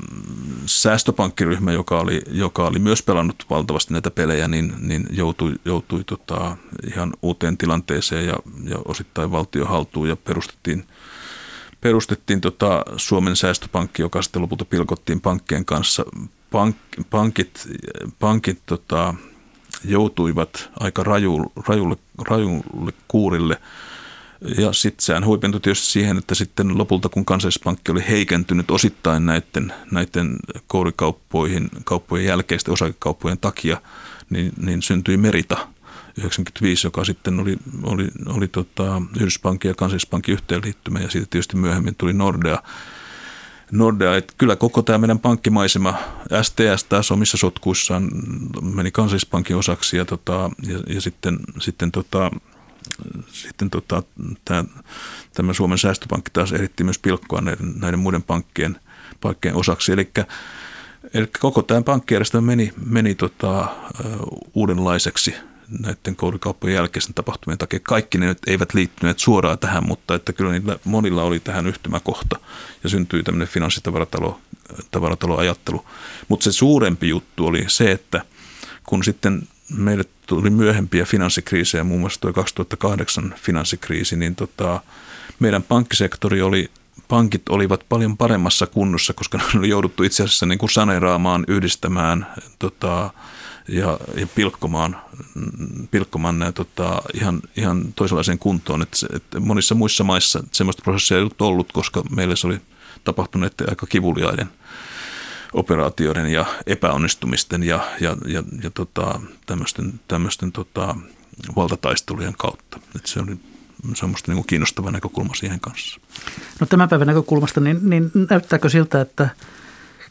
säästöpankkiryhmä, joka oli, joka oli myös pelannut valtavasti näitä pelejä, niin, niin joutui, joutui tota, ihan uuteen tilanteeseen ja, ja osittain valtio haltuun ja perustettiin, perustettiin tota Suomen säästöpankki, joka sitten lopulta pilkottiin pankkien kanssa. Pank, pankit pankit tota, joutuivat aika raju, rajulle, rajulle kuurille – ja sitten sehän huipentui tietysti siihen, että sitten lopulta kun kansallispankki oli heikentynyt osittain näiden, näiden kourikauppoihin, kauppojen jälkeisten osakekauppojen takia, niin, niin syntyi Merita 95, joka sitten oli, oli, oli tota Yhdyspankin ja Kansallispankin yhteenliittymä ja siitä tietysti myöhemmin tuli Nordea. Nordea, että kyllä koko tämä meidän pankkimaisema, STS taas omissa sotkuissaan meni kansallispankin osaksi ja, tota, ja, ja sitten, sitten, tota, sitten tota, tämä, tämä Suomen säästöpankki taas eritti myös pilkkoa näiden, näiden muiden pankkien, pankkien osaksi. Eli Eli koko tämä pankkijärjestelmä meni, meni tota, uudenlaiseksi näiden koulikauppojen jälkeisen tapahtumien takia. Kaikki ne nyt eivät liittyneet suoraan tähän, mutta että kyllä niillä monilla oli tähän yhtymäkohta ja syntyi tämmöinen finanssitavaratalo ajattelu. Mutta se suurempi juttu oli se, että kun sitten meille tuli myöhempiä finanssikriisejä, muun muassa tuo 2008 finanssikriisi, niin tota, meidän pankkisektori oli pankit olivat paljon paremmassa kunnossa, koska ne oli jouduttu itse asiassa niin kuin saneeraamaan, yhdistämään tota, ja, ja pilkkomaan, pilkkomaan nämä tota, ihan, ihan toisenlaiseen kuntoon. Et, et monissa muissa maissa sellaista prosessia ei ollut ollut, koska meille se oli tapahtunut aika kivuliaiden operaatioiden ja epäonnistumisten ja, ja, ja, ja tota, tämmöisten, tämmöisten tota, valtataistelujen kautta. Et se oli se on minusta niin kiinnostava näkökulma siihen kanssa. No tämän päivän näkökulmasta, niin, niin näyttääkö siltä, että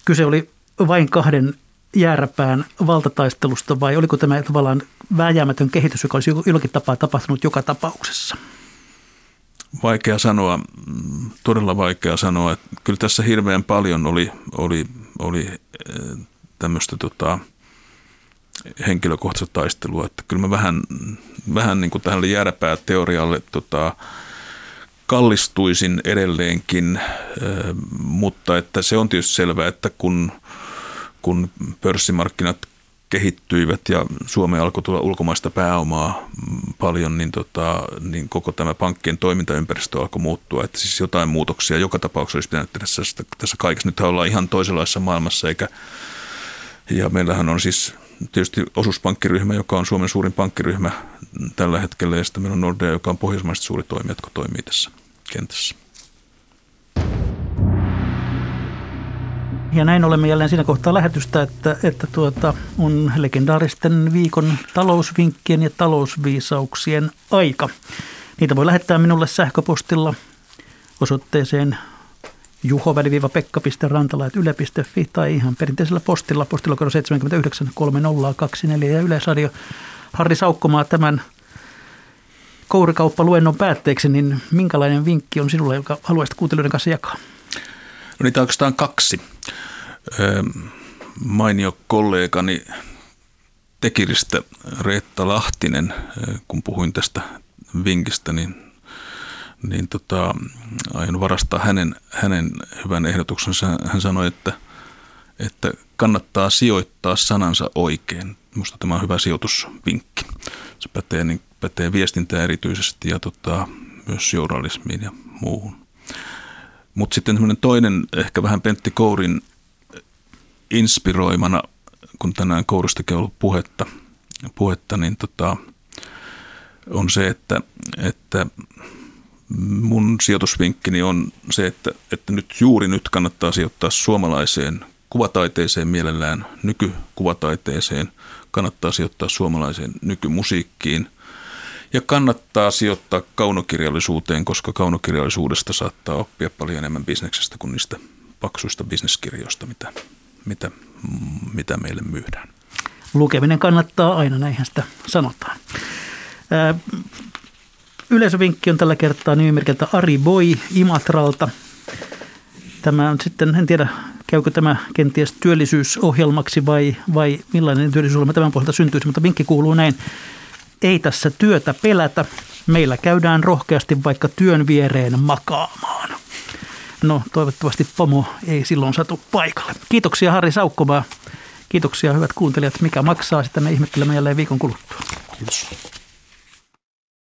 kyse oli vain kahden jääräpään valtataistelusta vai oliko tämä tavallaan vääjäämätön kehitys, joka olisi jollakin tapaa tapahtunut joka tapauksessa? Vaikea sanoa, todella vaikea sanoa. Että kyllä tässä hirveän paljon oli, oli, oli eh, tämmöistä tota, henkilökohtaista taistelua. Että kyllä mä vähän, vähän niin kuin tähän jääräpää teorialle tota, kallistuisin edelleenkin, eh, mutta että se on tietysti selvää, että kun – kun pörssimarkkinat kehittyivät ja Suomeen alkoi tulla ulkomaista pääomaa paljon, niin, tota, niin koko tämä pankkien toimintaympäristö alkoi muuttua. Että siis jotain muutoksia joka tapauksessa olisi pitänyt tehdä tässä, tässä kaikessa. Nyt ollaan ihan toisenlaisessa maailmassa, eikä, ja meillähän on siis tietysti osuuspankkiryhmä, joka on Suomen suurin pankkiryhmä tällä hetkellä, ja sitten meillä on Nordea, joka on pohjoismaisesti suuri toimija, jotka toimii tässä kentässä. Ja näin olemme jälleen siinä kohtaa lähetystä, että, että tuota, on legendaaristen viikon talousvinkkien ja talousviisauksien aika. Niitä voi lähettää minulle sähköpostilla osoitteeseen juho-pekka.rantala.yle.fi tai ihan perinteisellä postilla, postilla 79 3024 ja Yleisradio. Harri Saukkomaa tämän kourikauppaluennon päätteeksi, niin minkälainen vinkki on sinulle, joka haluaisit kuuntelijoiden kanssa jakaa? Niitä oikeastaan kaksi. Mainio kollegani Tekiristä Reetta Lahtinen, kun puhuin tästä vinkistä, niin, niin tota, aion varastaa hänen, hänen hyvän ehdotuksensa. Hän sanoi, että, että kannattaa sijoittaa sanansa oikein. Minusta tämä on hyvä sijoitusvinkki. Se pätee, niin, pätee viestintään erityisesti ja tota, myös journalismiin ja muuhun. Mutta sitten toinen, ehkä vähän Pentti Kourin inspiroimana, kun tänään Kouristakin on ollut puhetta, puhetta niin tota, on se, että, että mun sijoitusvinkkini on se, että, että nyt juuri nyt kannattaa sijoittaa suomalaiseen kuvataiteeseen mielellään, nykykuvataiteeseen, kannattaa sijoittaa suomalaiseen nykymusiikkiin – ja kannattaa sijoittaa kaunokirjallisuuteen, koska kaunokirjallisuudesta saattaa oppia paljon enemmän bisneksestä kuin niistä paksuista bisneskirjoista, mitä, mitä, mitä meille myydään. Lukeminen kannattaa aina, näinhän sitä sanotaan. Yleisövinkki on tällä kertaa nimimerkiltä Ari Boy Imatralta. Tämä on sitten, en tiedä, käykö tämä kenties työllisyysohjelmaksi vai, vai millainen työllisyysohjelma tämän pohjalta syntyisi, mutta vinkki kuuluu näin ei tässä työtä pelätä. Meillä käydään rohkeasti vaikka työn viereen makaamaan. No toivottavasti pomo ei silloin satu paikalle. Kiitoksia Harri Saukkomaa. Kiitoksia hyvät kuuntelijat. Mikä maksaa, sitä me ihmettelemme jälleen viikon kuluttua. Kiitos.